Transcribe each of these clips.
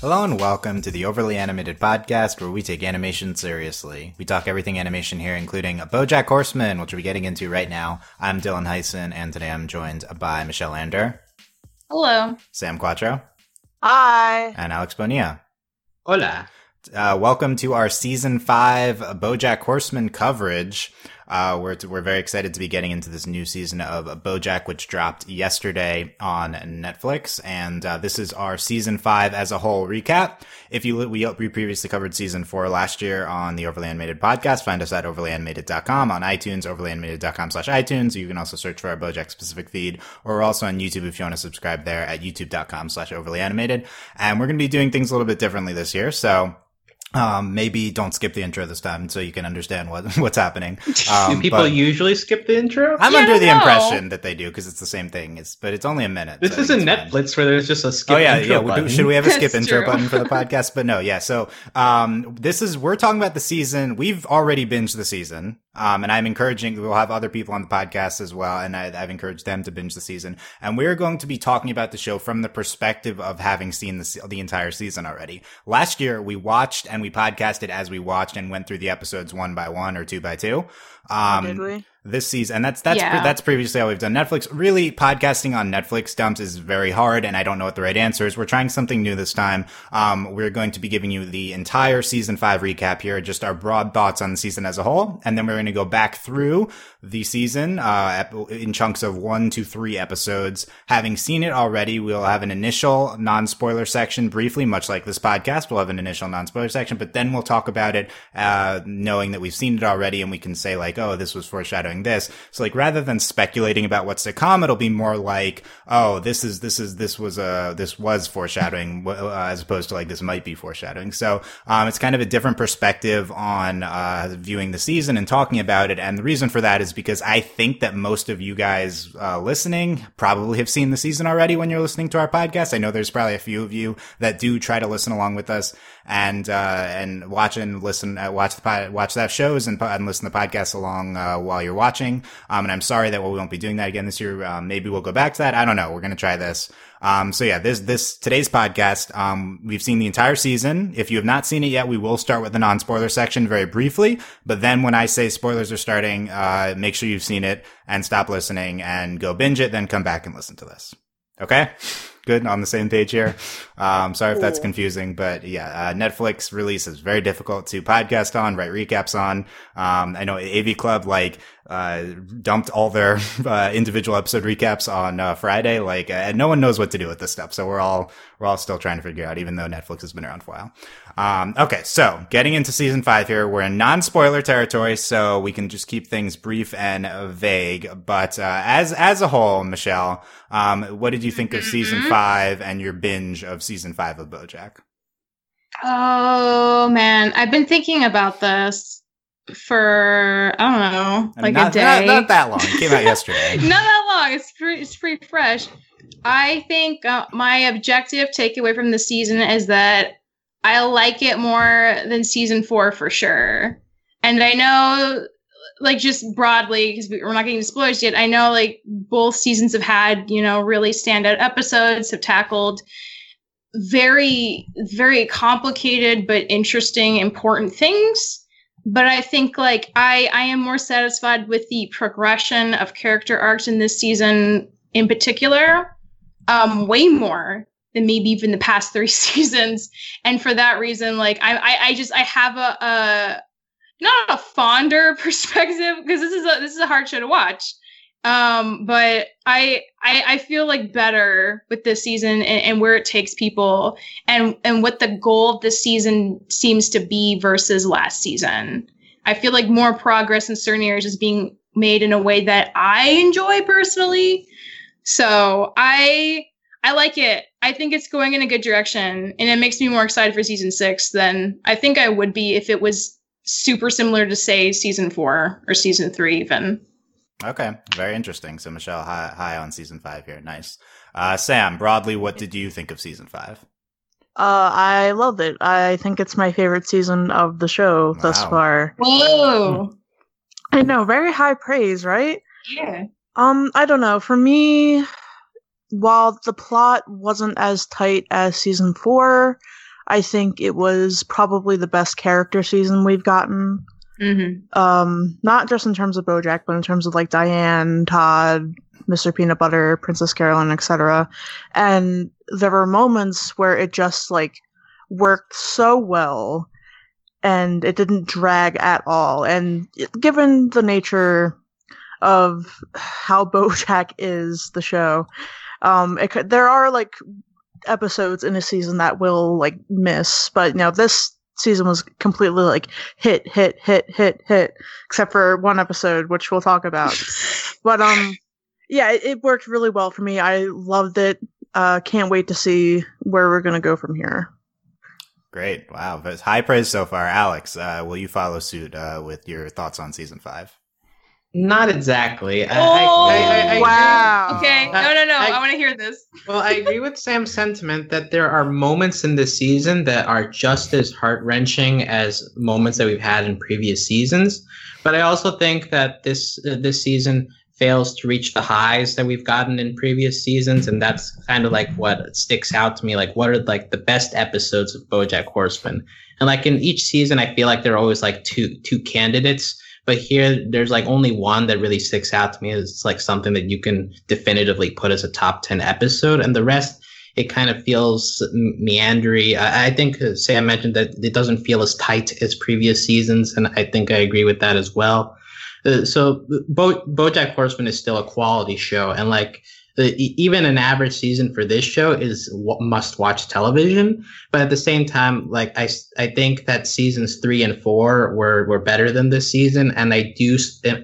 Hello and welcome to the Overly Animated Podcast, where we take animation seriously. We talk everything animation here, including a BoJack Horseman, which we're getting into right now. I'm Dylan Heisen, and today I'm joined by Michelle Ander. Hello. Sam Quattro. Hi. And Alex Bonilla. Hola. Uh, welcome to our season five BoJack Horseman coverage. Uh, we're, we're very excited to be getting into this new season of BoJack, which dropped yesterday on Netflix. And, uh, this is our season five as a whole recap. If you, we, we previously covered season four last year on the Overly Animated podcast. Find us at overlyanimated.com on iTunes, overlyanimated.com slash iTunes. You can also search for our BoJack specific feed, or also on YouTube if you want to subscribe there at youtube.com slash overlyanimated. And we're going to be doing things a little bit differently this year. So, um, maybe don't skip the intro this time so you can understand what what's happening. Um, do people usually skip the intro? I'm Yeah, under the know. impression that they do because it's the same thing. It's but it's only a minute. This so isn't it's fine. Netflix where there's just a skip Oh yeah, intro yeah. button. Should we have a skip That's intro true. button for the podcast? But no, yeah. So, um, this is we're talking about the season. We've already binged the season, um, and I'm encouraging. We'll have other people on the podcast as well, and I, I've encouraged them to binge the season. And we're going to be talking about the show from the perspective of having seen the the entire season already. Last year, we watched and we podcasted as we watched and went through the episodes one by one or two by two. Um, Did we? this season and that's that's Yeah. that's previously how we've done netflix really podcasting on netflix dumps is very hard and i don't know what the right answer is we're trying something new this time um, we're going to be giving you the entire season five recap here just our broad thoughts on the season as a whole and then we're going to go back through the season uh, in chunks of one to three episodes. Having seen it already we'll have an initial non-spoiler section briefly much like this podcast. We'll have an initial non-spoiler section but then we'll talk about it uh, knowing that we've seen it already and we can say like oh this was foreshadowing this. So like rather than speculating about what's to come it'll be more like oh this is this is this was uh this was foreshadowing uh, as opposed to like this might be foreshadowing. So um it's kind of a different perspective on uh viewing the season and talking about it. And the reason for that is because i think that most of you guys uh listening probably have seen the season already when you're listening to our podcast. I know there's probably a few of you that do try to listen along with us and uh and watch and listen uh, watch the pod, watch that shows and, and listen to the podcasts along uh, while you're watching. Um and i'm sorry that we won't be doing that again this year. Um, maybe we'll go back to that. I don't know. We're gonna try this um so yeah this this today's podcast um we've seen the entire season. If you have not seen it yet we will start with the non-spoiler section very briefly. But then when i say spoilers are starting uh make sure you've seen it and stop listening and go binge it then come back and listen to this. Okay good on the same page here. Um sorry if that's confusing but yeah uh, netflix release is very difficult to podcast on write recaps on. Um i know av club like uh dumped all their uh, individual episode recaps on uh, friday like uh, and no one knows what to do with this stuff. So we're all we're all still trying to figure out even though netflix has been around for a while um okay so getting into season five here we're in non-spoiler territory so we can just keep things brief and uh, vague but uh as as a whole michelle um what did you think of season five and your binge of season five of bojack Oh man, I've been thinking about this for I don't know, like not, a day. not, not that long it came out yesterday Not that long. It's pretty, it's pretty fresh. I think uh, my objective takeaway from the season is that I like it more than season four for sure. And I know, like, just broadly, because we're not getting spoilers yet, I know, like, both seasons have had, you know, really standout episodes, have tackled very, very complicated but interesting, important things but I think like I I am more satisfied with the progression of character arcs in this season in particular, um, way more than maybe even the past three seasons. And for that reason, like I I, I just I have a, a not a fonder perspective because this is a this is a hard show to watch. Um, but I, I I feel like better with this season and, and where it takes people and and what the goal of this season seems to be versus last season. I feel like more progress in certain areas is being made in a way that I enjoy personally. So I I like it. I think it's going in a good direction, and it makes me more excited for season six than I think I would be if it was super similar to say season four or season three even. Okay, very interesting. So Michelle, high, high on season five here. Nice. Uh, Sam, broadly, what did you think of season five? Uh, I loved it. I think it's my favorite season of the show thus far. Whoa! I know, very high praise, right? Yeah. Um, I don't know. For me, while the plot wasn't as tight as season four, I think it was probably the best character season we've gotten. Mm-hmm. Um, not just in terms of BoJack, but in terms of like Diane, Todd, Mr. Peanut Butter, Princess Carolyn, etc. And there were moments where it just like worked so well and it didn't drag at all. And given the nature of how BoJack is the show, um, it, could- there are like episodes in a season that will like miss, but you know this season was completely like hit, hit, hit, hit, hit, except for one episode which we'll talk about. but um, yeah, it, it worked really well for me. I loved it. Uh, can't wait to see where we're gonna go from here. Great. Wow. High praise so far. Alex, uh, will you follow suit uh, with your thoughts on season five? Not exactly. I- I- Oh, I- I- I- wow. Okay. Uh, No, no, no. I- I, want to hear this. Well, I agree with Sam's sentiment that there are moments in this season that are just as heart wrenching as moments that we've had in previous seasons. But I also think that this uh, this season fails to reach the highs that we've gotten in previous seasons, and that's kind of like what sticks out to me. Like, what are like the best episodes of BoJack Horseman? And like in each season, I feel like there are always like two two candidates. But here, there's like only one that really sticks out to me. It's like something that you can definitively put as a top 10 episode. And the rest, it kind of feels meandery. I, I think uh, Sam mentioned that it doesn't feel as tight as previous seasons. And I think I agree with that as well. Uh, so Bo- BoJack Horseman is still a quality show. And like, the, even an average season for this show is must watch television. But at the same time, like I, I think that seasons three and four were, were better than this season. And I do,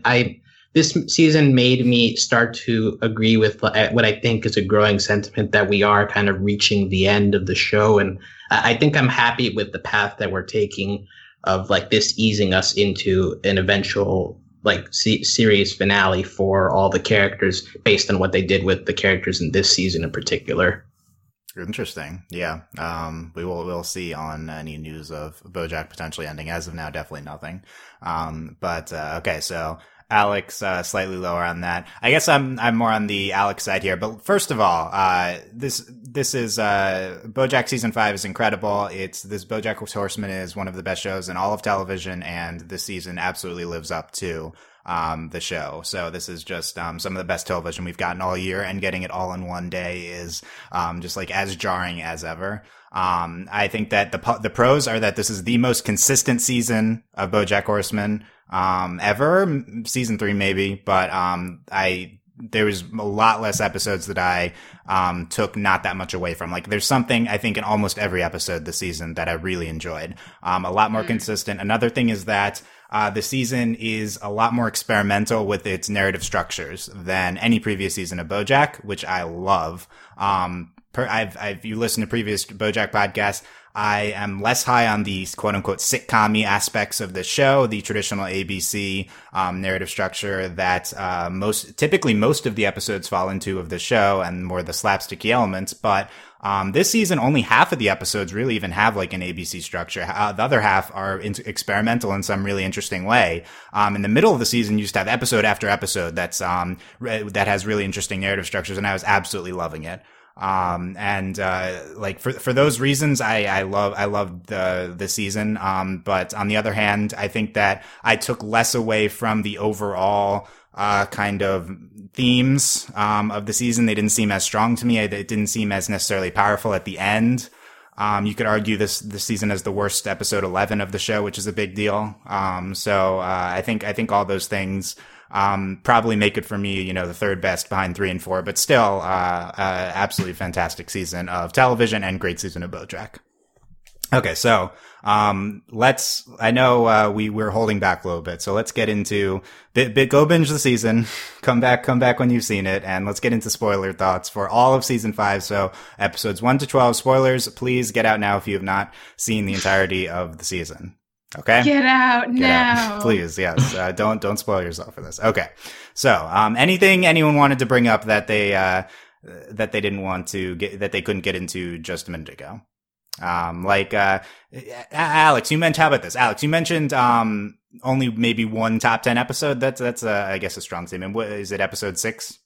I, this season made me start to agree with uh, what I think is a growing sentiment that we are kind of reaching the end of the show. And I think I'm happy with the path that we're taking of like this easing us into an eventual like se- series finale for all the characters based on what they did with the characters in this season in particular. Interesting. Yeah. Um, we will, we'll see on any news of Bojack potentially ending. As of now, definitely nothing. Um, but, uh, okay. So Alex, uh, slightly lower on that. I guess I'm, I'm more on the Alex side here. But first of all, uh, this, this is, uh, Bojack season five is incredible. It's, this Bojack Horseman is one of the best shows in all of television. And this season absolutely lives up to, um, the show. So this is just um, some of the best television we've gotten all year, and getting it all in one day is um, just like as jarring as ever. Um, I think that the the pros are that this is the most consistent season of BoJack Horseman um, ever, season three maybe, but um, I there was a lot less episodes that I um, took not that much away from. Like there's something I think in almost every episode this season that I really enjoyed. Um, a lot more consistent. Another thing is that uh, the season is a lot more experimental with its narrative structures than any previous season of BoJack, which I love. Um, per, I've, I've, you listen to previous BoJack podcasts. I am less high on the quote unquote sitcom aspects of the show, the traditional ABC um, narrative structure that uh, most typically most of the episodes fall into of the show and more the slapsticky elements. But um, this season, only half of the episodes really even have like an ABC structure. Uh, the other half are in- experimental in some really interesting way. Um, in the middle of the season, you just have episode after episode that's um, re- that has really interesting narrative structures, and I was absolutely loving it. Um, and, uh, like for, for those reasons, I, I love, I love the, the season. Um, but on the other hand, I think that I took less away from the overall, uh, kind of themes, um, of the season. They didn't seem as strong to me. It didn't seem as necessarily powerful at the end. Um, you could argue this this season as the worst episode eleven of the show, which is a big deal. Um, so uh, I think I think all those things um, probably make it for me, you know, the third best behind three and four, but still, uh, uh, absolutely fantastic season of television and great season of BoJack. Okay, so um, let's. I know uh, we we're holding back a little bit, so let's get into bit, bit, go binge the season. Come back, come back when you've seen it, and let's get into spoiler thoughts for all of season five. So episodes one to twelve. Spoilers, please get out now if you have not seen the entirety of the season. Okay. Get out Get now. out. Please, yes. Uh, don't don't spoil yourself for this. Okay. So, um, anything anyone wanted to bring up that they uh, that they didn't want to get that they couldn't get into just a minute ago. Um, like uh, Alex, you mentioned how about this? Alex, you mentioned um only maybe one top ten episode. That's that's uh, I guess a strong statement. What is it? Episode six.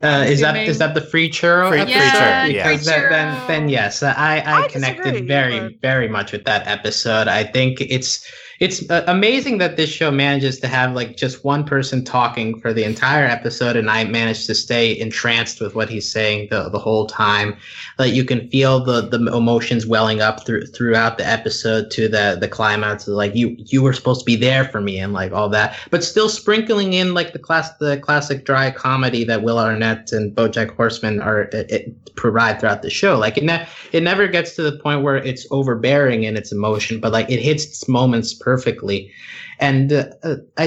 Uh, is that Assuming. is that the free churro Free- episode? free Yeah, churro, yeah. Because then, then, then yes, I, I, I connected disagree, very but- very much with that episode. I think it's it's uh, amazing that this show manages to have like just one person talking for the entire episode, and I managed to stay entranced with what he's saying the the whole time. Like you can feel the the emotions welling up through throughout the episode to the the climax. Like you you were supposed to be there for me and like all that, but still sprinkling in like the class the classic dry comedy that Will Arnett and BoJack Horseman are it, it provide throughout the show. Like it ne- it never gets to the point where it's overbearing in its emotion, but like it hits its moments perfectly, and uh, uh, I.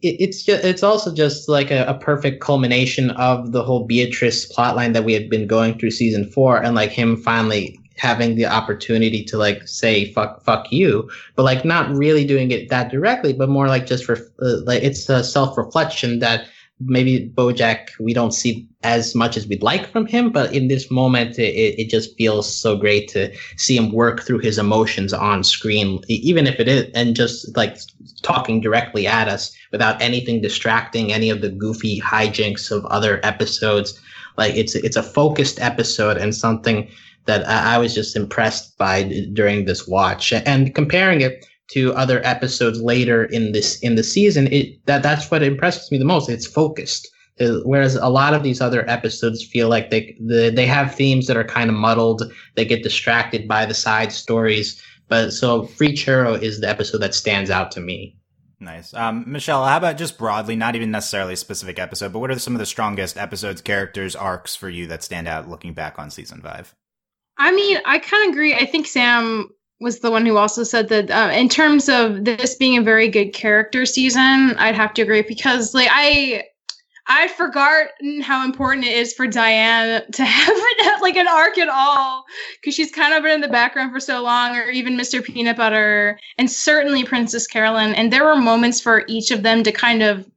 It, it's just, it's also just like a, a perfect culmination of the whole Beatrice plotline that we had been going through season four, and like him finally having the opportunity to like say fuck fuck you, but like not really doing it that directly, but more like just for uh, like it's a self reflection that maybe Bojack we don't see as much as we'd like from him, but in this moment it, it just feels so great to see him work through his emotions on screen, even if it is and just like talking directly at us without anything distracting any of the goofy hijinks of other episodes. Like it's it's a focused episode and something that I, I was just impressed by during this watch and comparing it to other episodes later in this in the season it that that's what impresses me the most it's focused Uh, whereas a lot of these other episodes feel like they the, they have themes that are kind of muddled they get distracted by the side stories but so free churro is the episode that stands out to me Nice. Um, Michelle, how about just broadly, not even necessarily a specific episode, but what are some of the strongest episodes, characters, arcs for you that stand out looking back on season five? I mean, I kind of agree. I think Sam was the one who also said that uh, in terms of this being a very good character season, I'd have to agree because like I I forgot how important it is for Diane to have like an arc at all because she's kind of been in the background for so long, or even Mr. Peanut Butter, and certainly Princess Carolyn. And there were moments for each of them to kind of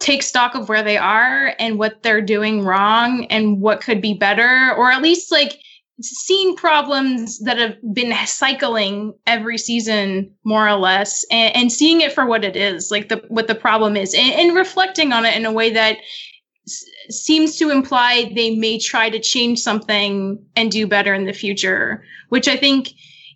take stock of where they are and what they're doing wrong and what could be better, or at least like seeing problems that have been cycling every season more or less and, and seeing it for what it is like the what the problem is and, and reflecting on it in a way that s- seems to imply they may try to change something and do better in the future which i think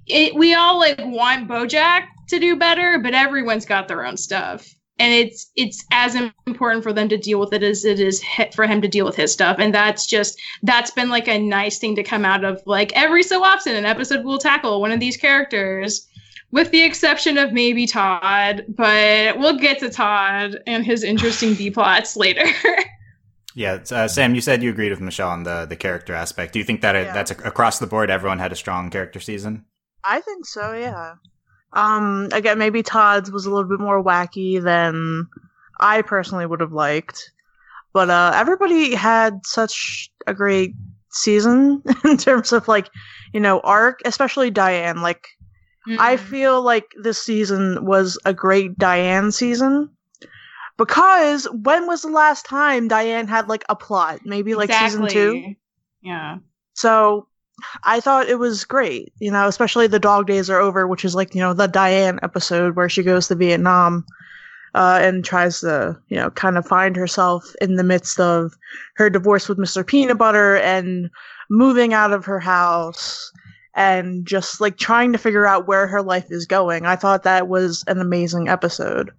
it, we all like want bojack to do better but everyone's got their own stuff and it's it's as important for them to deal with it as it is he- for him to deal with his stuff and that's just that's been like a nice thing to come out of like every so often an episode will tackle one of these characters with the exception of maybe todd but we'll get to todd and his interesting b plots later Yeah, uh, Sam, you said you agreed with Michelle on the the character aspect. Do you think that it, that's ac- across the board? Everyone had a strong character season. I think so, yeah. Um, again, maybe Todd's was a little bit more wacky than I personally would have liked, but uh, everybody had such a great season in terms of like, you know, arc, especially Diane. Like, I Mm. feel like this season was a great Diane season because when was the last time Diane had like a plot? Maybe like season two. Yeah So I thought it was great, you know, especially the dog days are over, which is like, you know, the Diane episode where she goes to Vietnam uh, and tries to, you know, kind of find herself in the midst of her divorce with Mr. Peanut Butter and moving out of her house and just like trying to figure out where her life is going. I thought that was an amazing episode.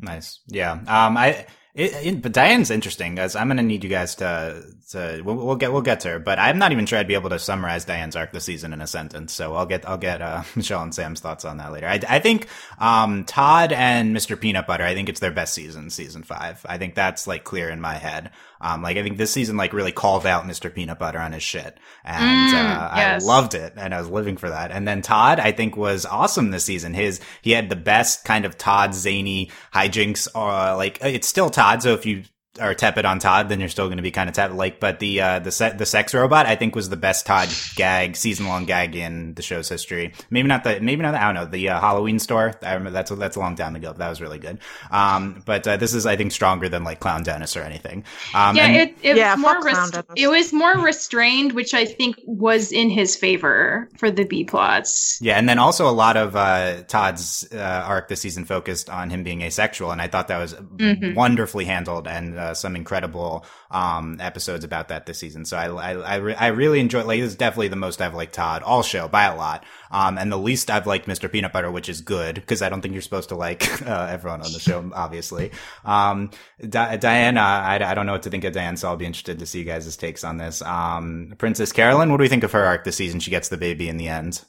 Nice. Yeah. Um. I. It, it, but Diane's interesting, guys. I'm gonna need you guys to to we'll, we'll get we'll get to her, but I'm not even sure I'd be able to summarize Diane's arc this season in a sentence. So I'll get I'll get uh, Michelle and Sam's thoughts on that later. I, I think um Todd and Mr. Peanut Butter. I think it's their best season, season five. I think that's like clear in my head. Um, like I think this season like really called out Mr. Peanut Butter on his shit, and Mm, uh, yes. I loved it, and I was living for that. And then Todd, I think, was awesome this season. His he had the best kind of Todd zany hijinks. Uh, like it's still Todd, so if you are tepid on Todd, then you're still going to be kind of tepid. Like, but the uh, the se- the sex robot, I think, was the best Todd gag, season long gag in the show's history. Maybe not the maybe not the, I don't know the uh, Halloween store. I remember that's that's a long time ago. That was really good. Um, but uh, this is I think stronger than like Clown Dentists or anything. Um, yeah, and- it, it Yeah, was more rest- it was more restrained, which I think was in his favor for the B plots. Yeah, and then also a lot of uh, Todd's uh, arc this season focused on him being asexual, and I thought that was Mhm. wonderfully handled and uh, some incredible um, episodes about that this season. So I I I, re- I really enjoy. Like this is definitely the most I've liked Todd all show by a lot. Um, and the least I've liked Mr. Peanut Butter, which is good because I don't think you're supposed to like uh, everyone on the show, obviously. Um, Di- Diana, I, I don't know what to think of Diane, so I'll be interested to see you guys' takes on this. Um, Princess Carolyn, what do we think of her arc this season? She gets the baby in the end.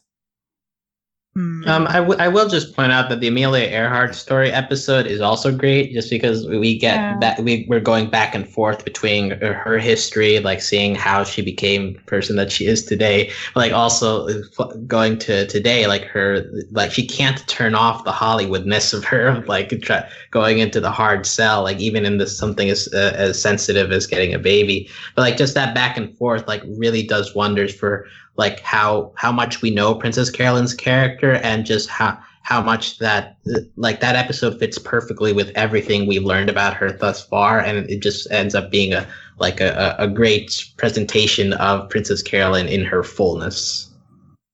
Hmm. Um, I, w- I will just point out that the Amelia Earhart story episode is also great, just because we get Yeah. that we we're going back and forth between her her history, like seeing how she became the person that she is today, but like also uh, going to today, like her, like she can't turn off the Hollywoodness of her, like try, going into the hard sell, like even in this something as uh, as sensitive as getting a baby, but like just that back and forth, like really does wonders for like how how much we know Princess Carolyn's character and just how how much that like that episode fits perfectly with everything we've learned about her thus far and it just ends up being a like a, a great presentation of Princess Carolyn in her fullness.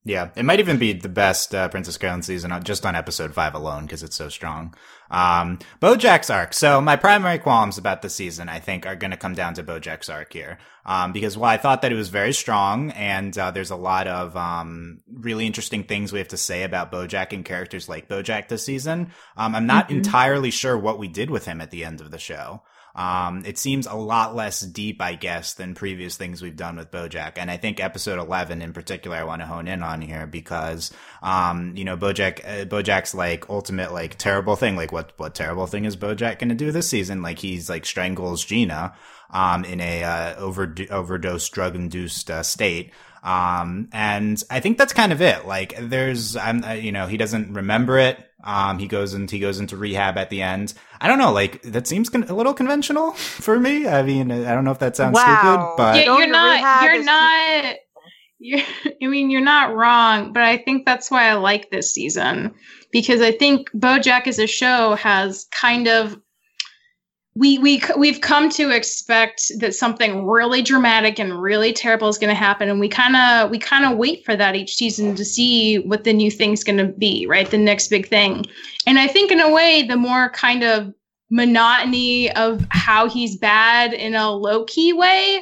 Yeah, it might even be the best uh, Princess Carolyn season uh, just on episode five alone because it's so strong. Um, BoJack's arc. So my primary qualms about the season, I think, are going to come down to BoJack's arc here. Um, because while I thought that it was very strong, and uh, there's a lot of um, really interesting things we have to say about BoJack and characters like BoJack this season, um, I'm not Mhm. entirely sure what we did with him at the end of the show. Um, it seems a lot less deep, I guess, than previous things we've done with Bojack. And I think episode 11 in particular, I want to hone in on here because, um, you know, Bojack, uh, Bojack's like ultimate, like terrible thing. Like what, what terrible thing is Bojack going to do this season? Like he's like strangles Gina, um, in a, uh, over, overdose drug induced, uh, state. Um, and I think that's kind of it. Like there's, I'm, uh, you know, he doesn't remember it. Um, he goes into, he goes into rehab at the end. I don't know, like that seems con- a little conventional for me. I mean, I don't know if that sounds Wow. stupid, but Yeah, you're not. You're not. You're, I mean, you're not wrong, but I think that's why I like this season because I think BoJack as a show has kind of we we we've come to expect that something really dramatic and really terrible is going to happen, and we kind of we kind of wait for that each season to see what the new thing's going to be, right? The next big thing, and I think in a way, the more kind of monotony of how he's bad in a low key way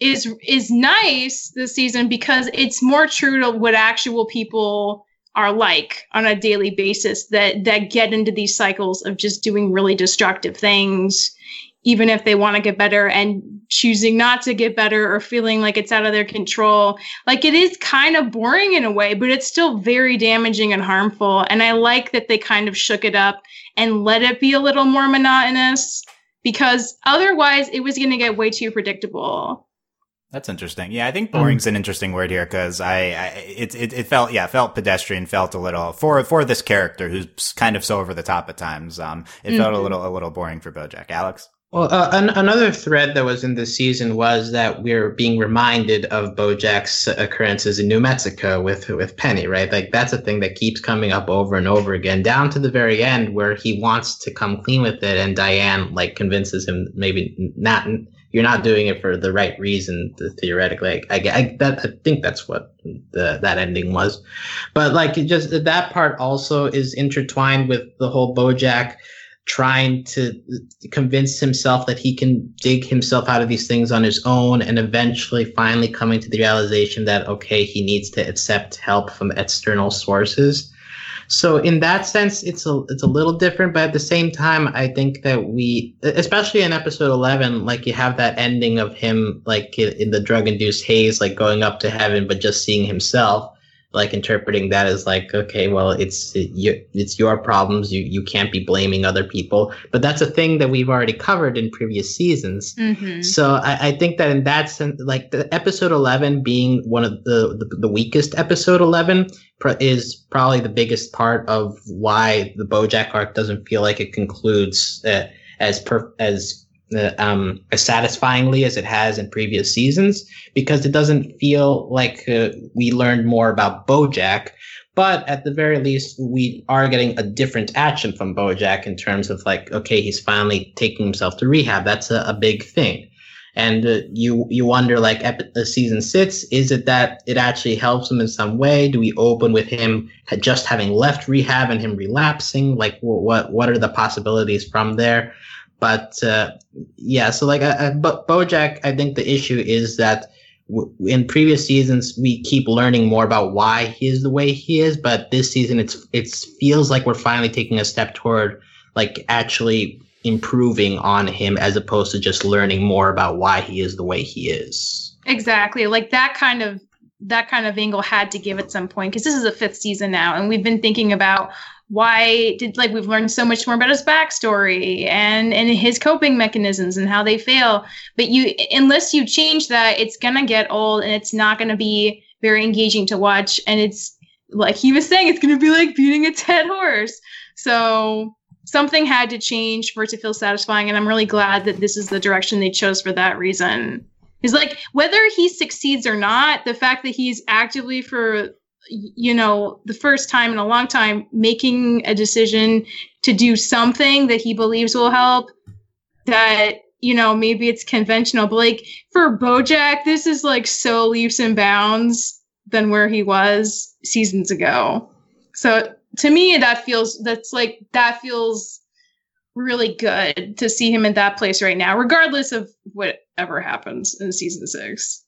is is nice this season because it's more true to what actual people are like on a daily basis that that get into these cycles of just doing really destructive things even if they want to get better and choosing not to get better or feeling like it's out of their control. Like it is kind of boring in a way but it's still very damaging and harmful. And i like that they kind of shook it up and let it be a little more monotonous because otherwise it was going to get way too predictable That's interesting. Yeah, I think boring's an interesting word here because I, I it, it it felt yeah felt pedestrian, felt a little for for this character who's kind of so over the top at times. Um, it felt a Mhm. little a little boring for BoJack. Alex. Well, uh, an- another thread that was in this season was that we're being reminded of BoJack's occurrences in New Mexico with with Penny, right? Like that's a thing that keeps coming up over and over again, down to the very end where he wants to come clean with it, and Diane like convinces him maybe not you're not doing it for the right reason theoretically. I, I, that, I think that's what the that ending was, but like just that part also is intertwined with the whole BoJack trying to convince himself that he can dig himself out of these things on his own and eventually finally coming to the realization that okay he needs to accept help from external sources so in that sense it's a it's a little different but at the same time i think that we especially in episode 11 like you have that ending of him like in the drug induced haze like going up to heaven but just seeing himself like interpreting that as like okay well it's it, you, it's your problems. You you can't be blaming other people. But that's a thing that we've already covered in previous seasons. Mm-hmm. so I, I think that in that sense like the episode 11 being one of the the, the weakest episode 11 pr- is probably the biggest part of why the bojack arc doesn't feel like it concludes uh, as per as um, as satisfyingly as it has in previous seasons because it doesn't feel like uh, we learned more about Bojack. But at the very least, we are getting a different action from Bojack in terms of like, okay, he's finally taking himself to rehab. That's a, a big thing. And uh, you you wonder like ep- uh, season six is it that it actually helps him in some way? Do we open with him just having left rehab and him relapsing? Like wh- what what are the possibilities from there? But uh, yeah, so like, but BoJack, I think the issue is that w- in previous seasons we keep learning more about why he is the way he is, but this season it's it feels like we're finally taking a step toward like actually improving on him as opposed to just learning more about why he is the way he is. Exactly. Like that kind of that kind of angle had to give at some point because this is the fifth season now and we've been thinking about why did like we've learned so much more about his backstory and and his coping mechanisms and how they fail. But you unless you change that it's gonna get old and it's not gonna be very engaging to watch. And it's like he was saying it's gonna be like beating a dead horse. So something had to change for it to feel satisfying and i'm really glad that this is the direction they chose for that reason. Is like whether he succeeds or not the fact that he's actively for you know, the first time in a long time making a decision to do something that he believes will help that you know maybe it's conventional but like for bojack this is like so leaps and bounds than where he was seasons ago. So to me that feels that's like that feels really good to see him in that place right now regardless of whatever happens in season six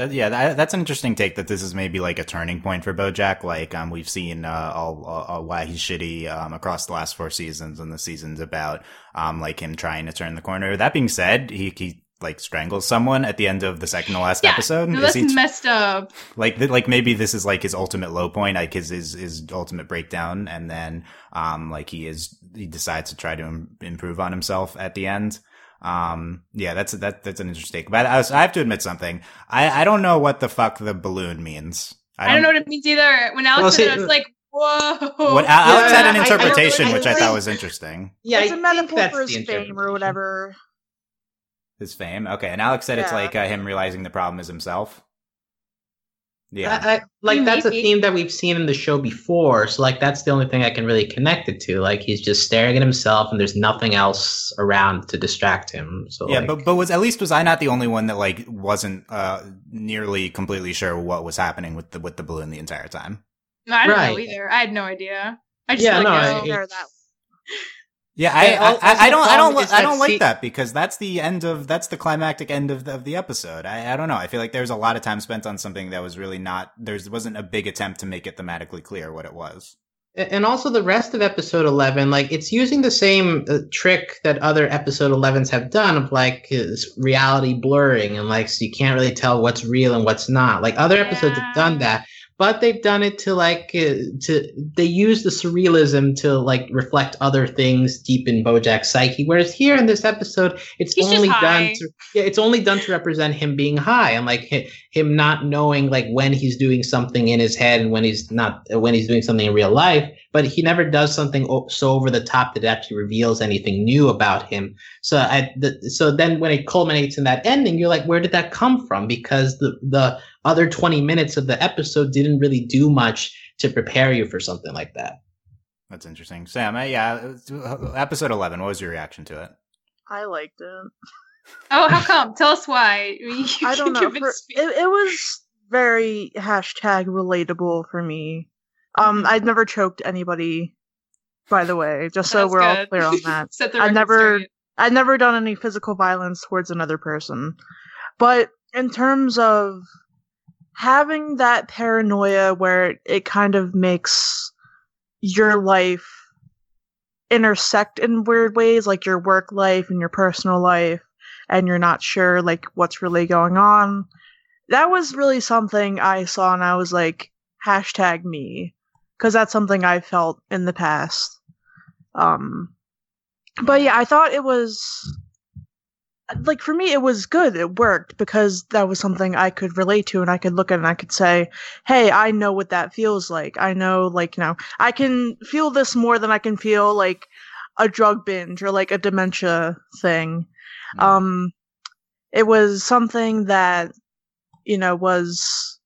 that, yeah, that, that's an interesting take. That this is maybe like a turning point for BoJack. Like, um, we've seen uh, all, all, why he's shitty um, across the last four seasons, and the seasons about um, like him trying to turn the corner. That being said, he he like strangles someone at the end of the second to last yeah, episode. No, that's he, messed up. Like, like maybe this is like his ultimate low point, like his his, his ultimate breakdown, and then um, like he is he decides to try to Im- improve on himself at the end. Um, yeah, that's that that's an interesting. But I, was, I have to admit something. I I don't know what the fuck the balloon means. I don't, I don't know what it means either. When Alex well, said it, I was like, "Whoa!" What Alex yeah, had an interpretation, I, I, which I thought was interesting. Yeah, it's a metaphor for his fame or whatever. His fame, okay. And Alex said yeah. it's like uh, him realizing the problem is himself. Yeah, I, I, like that's a theme that we've seen in the show before. So like that's the only thing I can really connect it to. Like he's just staring at himself, and there's nothing else around to distract him. So yeah, like, but but was at least was I not the only one that like wasn't uh nearly completely sure what was happening with the with the balloon the entire time? No, I don't right. know either. I had no idea. I just yeah, no, I, that yeah, I, I, I, I, don't, I don't, I don't like that because that's the end of, that's the climactic end of the, of the episode. I, I don't know. I feel like there's a lot of time spent on something that was really not, there wasn't a big attempt to make it thematically clear what it was. And also the rest of episode 11, like it's using the same uh, trick that other episode 11s have done of like reality blurring and like, so you can't really tell what's real and what's not. Like other episodes yeah. have done that but they've done it to like uh, to they use the surrealism to like reflect other things deep in Bojack's psyche. Whereas here in this episode, it's He's only done to yeah, it's only done to represent him being high and like him not knowing like when he's doing something in his head and when he's not when he's doing something in real life. But he never does something so over the top that it actually reveals anything new about him. So I the, so then when it culminates in that ending, you're like, where did that come from? Because the the other 20 minutes of the episode didn't really do much to prepare you for something like that. That's interesting. Sam, uh, yeah, episode 11, what was your reaction to it? I liked it. Oh, how come? Tell us why. I don't know. For, it, it was very hashtag relatable for me. Um, mm-hmm. I'd never choked anybody, by the way, just so we're good. all clear on that. I've never, straight. I've never done any physical violence towards another person. But in terms of having that paranoia where it kind of makes your life intersect in weird ways, like your work life and your personal life, and you're not sure like what's really going on. That was really something I saw, and I was like, hashtag me, because that's something I felt in the past. Um, but yeah, I thought it was like for me it was good. It worked because that was something i could relate to and i could look at and i could say hey i know what that feels like. I know like you know i can feel this more than i can feel like a drug binge or like a dementia thing. Mm-hmm. um it was something that you know was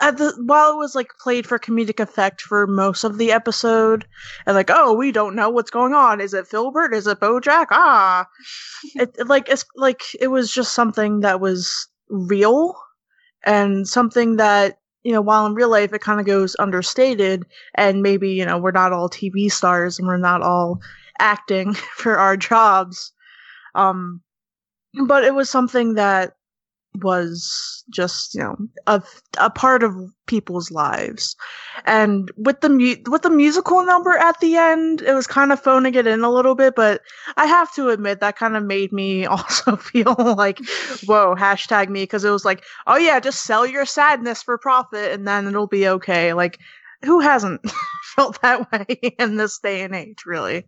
at the while it was like played for comedic effect for most of the episode and like oh we don't know what's going on. Is it filbert? Is it bojack? Ah. It, it like it's like it was just something that was real and something that you know while in real life it kind of goes understated and maybe you know we're not all tv stars and we're not all acting for our jobs. Um, but it was something that was just you know a a part of people's lives. And with the mu- with the musical number at the end it was kind of phoning it in a little bit but i have to admit that kind of made me also feel like whoa hashtag me because it was like oh yeah just sell your sadness for profit and then it'll be okay. Like who hasn't felt that way in this day and age really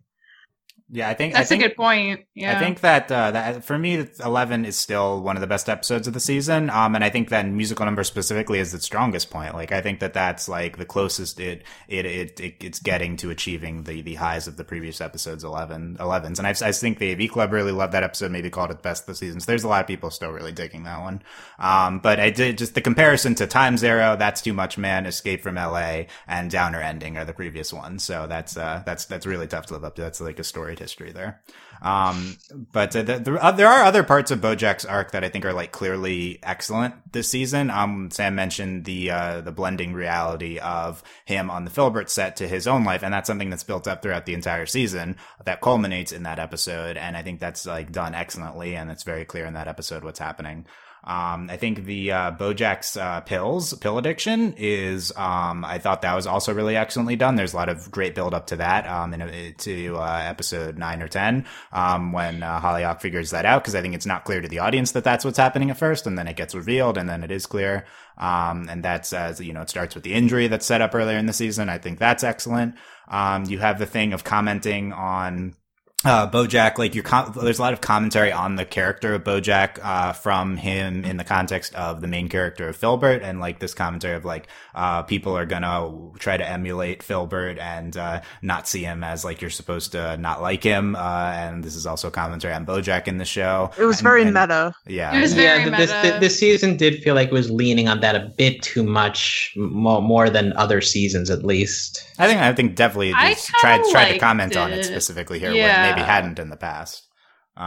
yeah, I think that's I think, a good point. Yeah, I think that uh, that for me, eleven is still one of the best episodes of the season. Um, and I think that musical number specifically is its strongest point. Like, I think that that's like the closest it it it, it it's getting to achieving the the highs of the previous episodes 11 11s. And I, I think the AV Club really loved that episode. Maybe called it the best of the season. So there's a lot of people still really digging that one. Um, but I did just the comparison to Time's Arrow, That's Too Much Man, Escape from L.A. and Downer Ending are the previous ones. So that's uh that's that's really tough to live up to. That's like a story history there. Um, but uh, the, the, uh, there are other parts of BoJack's arc that I think are like clearly excellent this season. Um, Sam mentioned the uh, the blending reality of him on the Filbert set to his own life, and that's something that's built up throughout the entire season that culminates in that episode. And I think that's like done excellently, and it's very clear in that episode what's happening. Um, I think the uh, Bojack's uh, pills, pill addiction, is um, I thought that was also really excellently done. There's a lot of great build up to that um, to uh, episode nine or ten um, when uh, Hollyhock figures that out because I think it's not clear to the audience that that's what's happening at first, and then it gets revealed, and then it is clear. Um, and that's as you know, it starts with the injury that's set up earlier in the season. I think that's excellent. Um, you have the thing of commenting on uh, Bojack, like your com- there's a lot of commentary on the character of Bojack uh, from him in the context of the main character of Filbert, and like this commentary of like uh, people are gonna try to emulate Filbert and uh, not see him as like you're supposed to not like him, uh, and this is also commentary on Bojack in the show. It was and, very and, meta. Yeah, It was very yeah, this, meta. this season did feel like it was leaning on that a bit too much, more, more than other seasons at least. I think I think definitely I tried tried to liked comment on it it. specifically here, Yeah. Maybe hadn't in the past.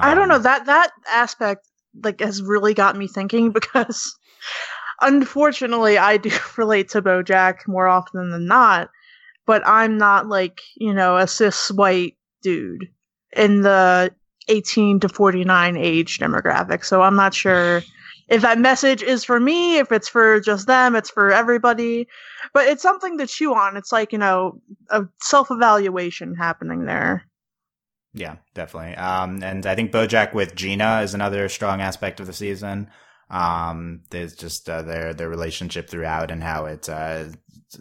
I don't know Um, that that aspect like has really got me thinking because unfortunately I do relate to BoJack more often than not, but I'm not like you know a cis white dude in the 18 to 49 age demographic, so I'm not sure if that message is for me, if it's for just them, it's for everybody, but it's something to chew on. It's like you know a self evaluation happening there. Yeah, definitely. Um, and I think BoJack with Gina is another strong aspect of the season. Um, there's just uh, their their relationship throughout and how it uh,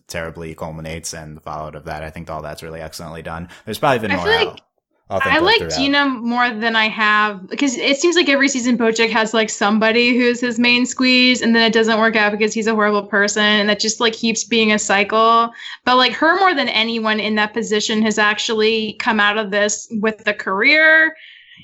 terribly culminates and the fallout of that. I think all that's really excellently done. There's probably been I more. like I like. Gina more than I have because it seems like every season Bojack has like somebody who's his main squeeze, and then it doesn't work out because he's a horrible person, and that just like keeps being a cycle. But like her more than anyone in that position has actually come out of this with a career.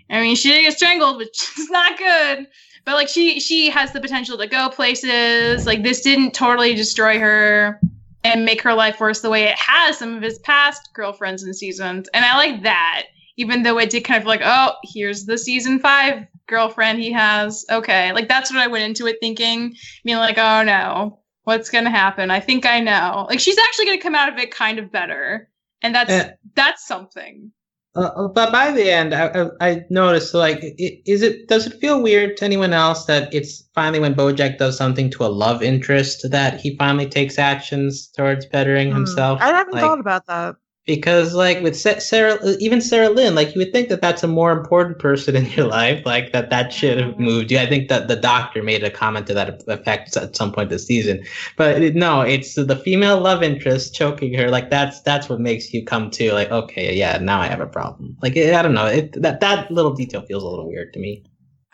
I mean, she didn't get strangled, which is not good. But like she she has the potential to go places. Like this didn't totally destroy her and make her life worse the way it has some of his past girlfriends and seasons. And I like that even though it did kind of like, oh, here's the season five girlfriend he has. Okay. Like that's what I went into it thinking, being like, oh no, what's gonna happen? I think I know. Like she's actually gonna come out of it kind of better. And that's Uh, that's something. Uh, but by the end, I, I, I noticed like, i- is it does it feel weird to anyone else that it's finally when BoJack does something to a love interest that he finally takes actions towards bettering Hmm, himself? I haven't Like, thought about that. Because like with Sarah, even Sarah Lynn, like you would think that that's a more important person in your life, like that that should have mm-hmm. moved you. I think that the doctor made a comment to that effect at some point this season, but it, no, it's the female love interest choking her. Like that's that's what makes you come to like, okay, yeah, now I have a problem. Like I don't know, it, that that little detail feels a little weird to me.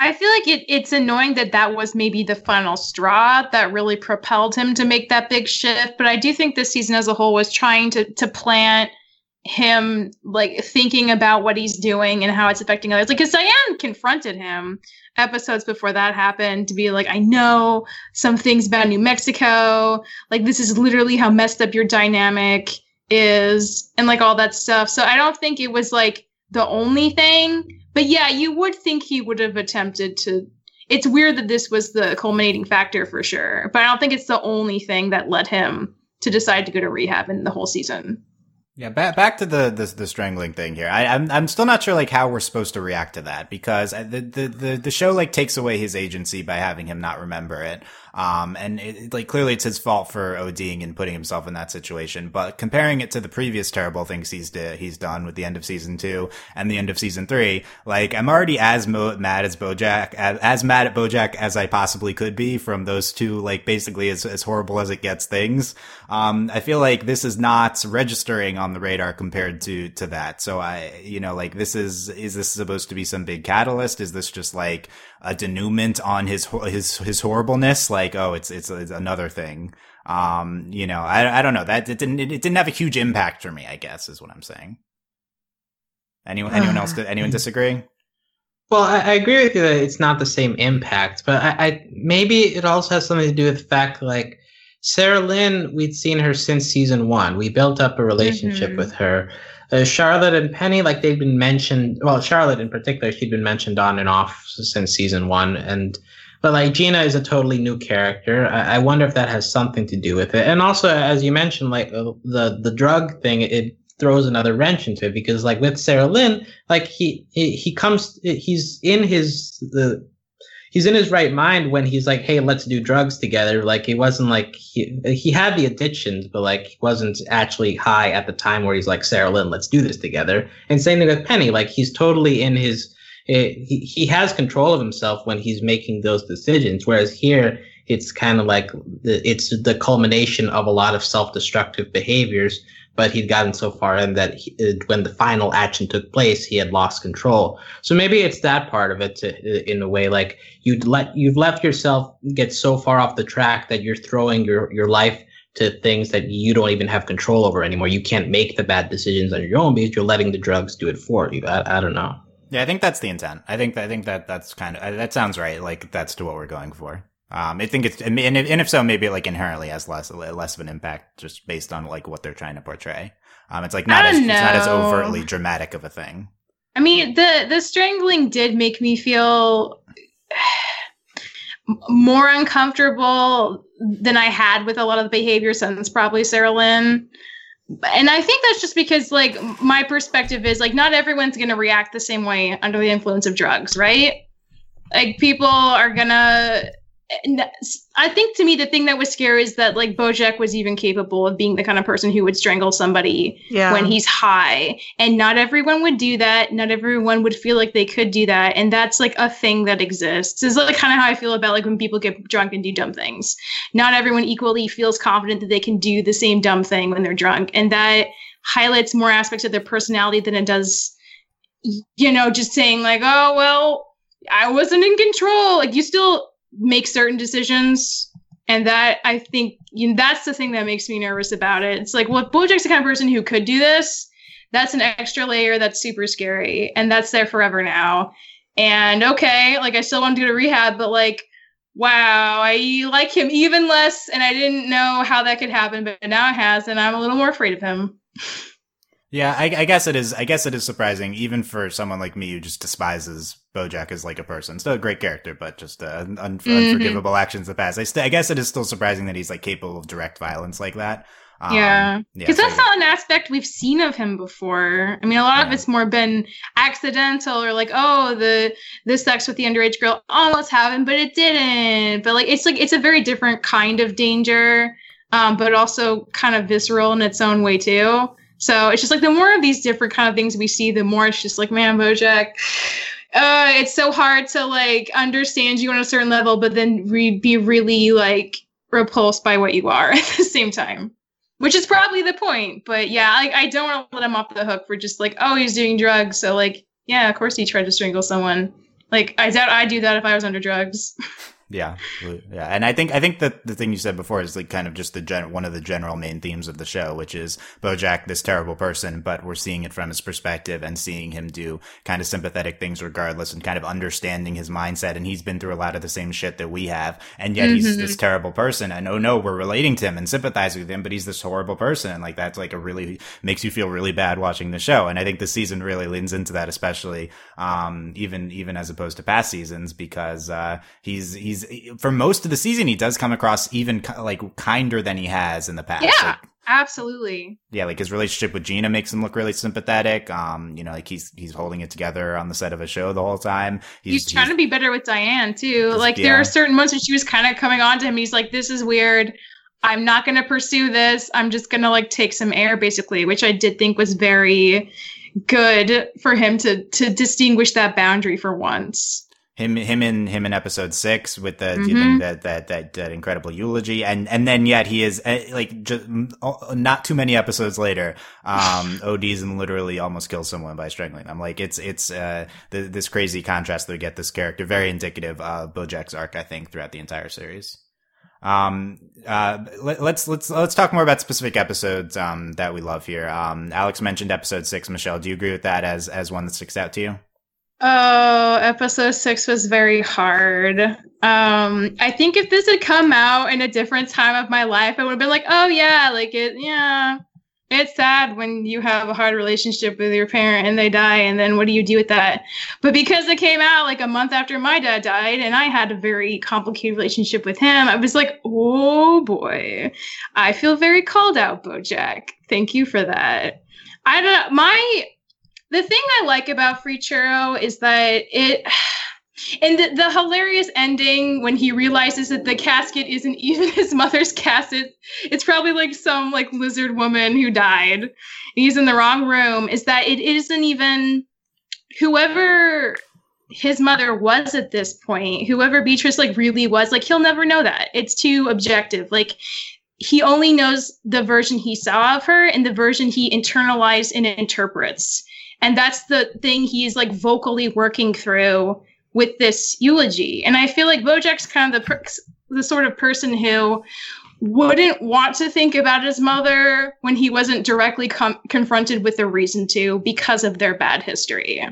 I feel like it, it's annoying that that was maybe the final straw that really propelled him to make that big shift. But I do think this season as a whole was trying to to plant him like thinking about what he's doing and how it's affecting others. Like, because Diane confronted him episodes before that happened to be like, I know some things about New Mexico. Like, this is literally how messed up your dynamic is, and like all that stuff. So I don't think it was like the only thing. But yeah, you would think he would have attempted to. It's weird that this was the culminating factor for sure, but I don't think it's the only thing that led him to decide to go to rehab in the whole season. Yeah, back back to the the, the strangling thing here. I, am I'm, I'm still not sure like how we're supposed to react to that because uh, the, the the the show like takes away his agency by having him not remember it. Um, and it, like clearly it's his fault for ODing and putting himself in that situation. But comparing it to the previous terrible things he's he's done with the end of season two and the end of season three, like I'm already as mo- mad as BoJack, as, as, mad at BoJack as I possibly could be from those two, like basically as as horrible as it gets things. Um, I feel like this is not registering on the radar compared to to that. So I, you know, like this is is this supposed to be some big catalyst? Is this just like a denouement on his his his horribleness? Like, oh, it's it's, it's another thing. Um, you know, I I don't know that it didn't it didn't have a huge impact for me. I guess is what I'm saying. Anyone anyone else? Anyone disagree? Well, I, I, agree with you that it's not the same impact, but I, I, maybe it also has something to do with the fact like Sarah Lynn, we'd seen her since season one. We built up a relationship mm-hmm. with her. Uh, Charlotte and Penny, like they've been mentioned. Well, Charlotte in particular, she'd been mentioned on and off since season one, and but like Gina is a totally new character. I, I wonder if that has something to do with it. And also, as you mentioned, like uh, the the drug thing, it throws another wrench into it because like with Sarah Lynn, like he he, he comes, he's in his the he's in his right mind when he's like, "Hey, let's do drugs together." Like he wasn't like he he had the addictions, but like he wasn't actually high at the time where he's like, "Sarah Lynn, let's do this together." And same thing with Penny. Like he's totally in his eh, he he has control of himself when he's making those decisions. Whereas here, it's kind of like the, it's the culmination of a lot of self-destructive behaviors but he'd gotten so far in that he, uh, when the final action took place, he had lost control. So maybe it's that part of it to, uh, in a way, like you'd let, you've left yourself get so far off the track that you're throwing your, your life to things that you don't even have control over anymore. You can't make the bad decisions on your own because you're letting the drugs do it for you. I, I don't know. Yeah, I think that's the intent. I think I think that that's kind of that sounds right. Like that's to what we're going for. Um, I think it's, and if, and if so, maybe like inherently has less, less of an impact just based on like what they're trying to portray. Um, it's like not as, it's not as overtly dramatic of a thing. I mean, the, the strangling did make me feel more uncomfortable than I had with a lot of the behavior since probably Sarah Lynn. And I think that's just because, like, my perspective is like, not everyone's going to react the same way under the influence of drugs, right? Like, people are going to I think to me the thing that was scary is that like Bojack was even capable of being the kind of person who would strangle somebody yeah. when he's high, and not everyone would do that. Not everyone would feel like they could do that, and that's like a thing that exists. Is like kind of how I feel about like when people get drunk and do dumb things. Not everyone equally feels confident that they can do the same dumb thing when they're drunk, and that highlights more aspects of their personality than it does, you know, just saying like, oh well. I wasn't in control. Like you still make certain decisions and that I think you know, that's the thing that makes me nervous about it. It's like, well, if Bojack's the kind of person who could do this, that's an extra layer that's super scary, and that's there forever now. And okay, like I still want to go to rehab, but like, wow, I like him even less, and I didn't know how that could happen, but now it has, and I'm a little more afraid of him. Yeah, I, I, guess it is. I guess it is surprising, even for someone like me who just despises BoJack is like a person. Still a great character, but just uh, un- mm-hmm. unforgivable actions in the past. I, st- I guess it is still surprising that he's like capable of direct violence like that. Um, yeah, because yeah, so that's not an aspect we've seen of him before. I mean, a lot yeah. of it's more been accidental or like, oh, the the sex with the underage girl almost happened, but it didn't. But like, it's like it's a very different kind of danger, um, but also kind of visceral in its own way too. So it's just like the more of these different kind of things we see, the more it's just like, man, Bojack, uh, it's so hard to like understand you on a certain level, but then re- be really like repulsed by what you are at the same time. Which is probably the point. But yeah, I, I don't want to let him off the hook for just like, oh, he's doing drugs. So like, yeah, of course he tried to strangle someone. Like, I doubt I'd do that if I was under drugs. Yeah, yeah, and I think I think that the thing you said before is like kind of just the gen- one of the general main themes of the show, which is Bojack, this terrible person, but we're seeing it from his perspective and seeing him do kind of sympathetic things regardless, and kind of understanding his mindset. And he's been through a lot of the same shit that we have, and yet mm-hmm. he's this terrible person. And oh no, we're relating to him and sympathizing with him, but he's this horrible person, and like that's like a really makes you feel really bad watching the show. And I think the season really leans into that, especially um, even even as opposed to past seasons, because uh, he's he's he's for most of the season he does come across even like kinder than he has in the past. Yeah. Like, Absolutely. yeah, like his relationship with Gina makes him look really sympathetic. Um, you know, like he's he's holding it together on the set of a show the whole time. He's, trying to be better with Diane too. Like there are certain moments when she was kind of coming on to him. He's like, "This is weird. I'm not going to pursue this. I'm just going to like take some air, basically," which I did think was very good for him to to distinguish that boundary for once. Him him in him in episode six with the you Mhm. know, that, that that that incredible eulogy. And and then yet he is uh, like just not too many episodes later um ODs and literally almost kills someone by strangling them. Like it's it's uh the, this crazy contrast that we get this character very indicative of Bojack's arc I think throughout the entire series. Um uh let, let's let's let's talk more about specific episodes um that we love here. Um Alex mentioned episode six. Michelle do you agree with that as as one that sticks out to you Oh, episode six was very hard. Um, I think if this had come out in a different time of my life, I would have been like, oh yeah, like it, yeah. It's sad when you have a hard relationship with your parent and they die, and then what do you do with that? But because it came out like a month after my dad died, and I had a very complicated relationship with him, I was like, oh boy, I feel very called out, Bojack. Thank you for that. I don't. My the thing I like about Free Churro is that it and the, the hilarious ending when he realizes that the casket isn't even his mother's casket it's probably like some like lizard woman who died. He's in the wrong room is that it isn't even whoever his mother was at this point whoever beatrice like really was like he'll never know that. It's too objective. Like he only knows the version he saw of her and the version he internalized and interprets and that's the thing he's like vocally working through with this eulogy. And i feel like bojack's kind of the per- the sort of person who wouldn't want to think about his mother when he wasn't directly com- confronted with a reason to because of their bad history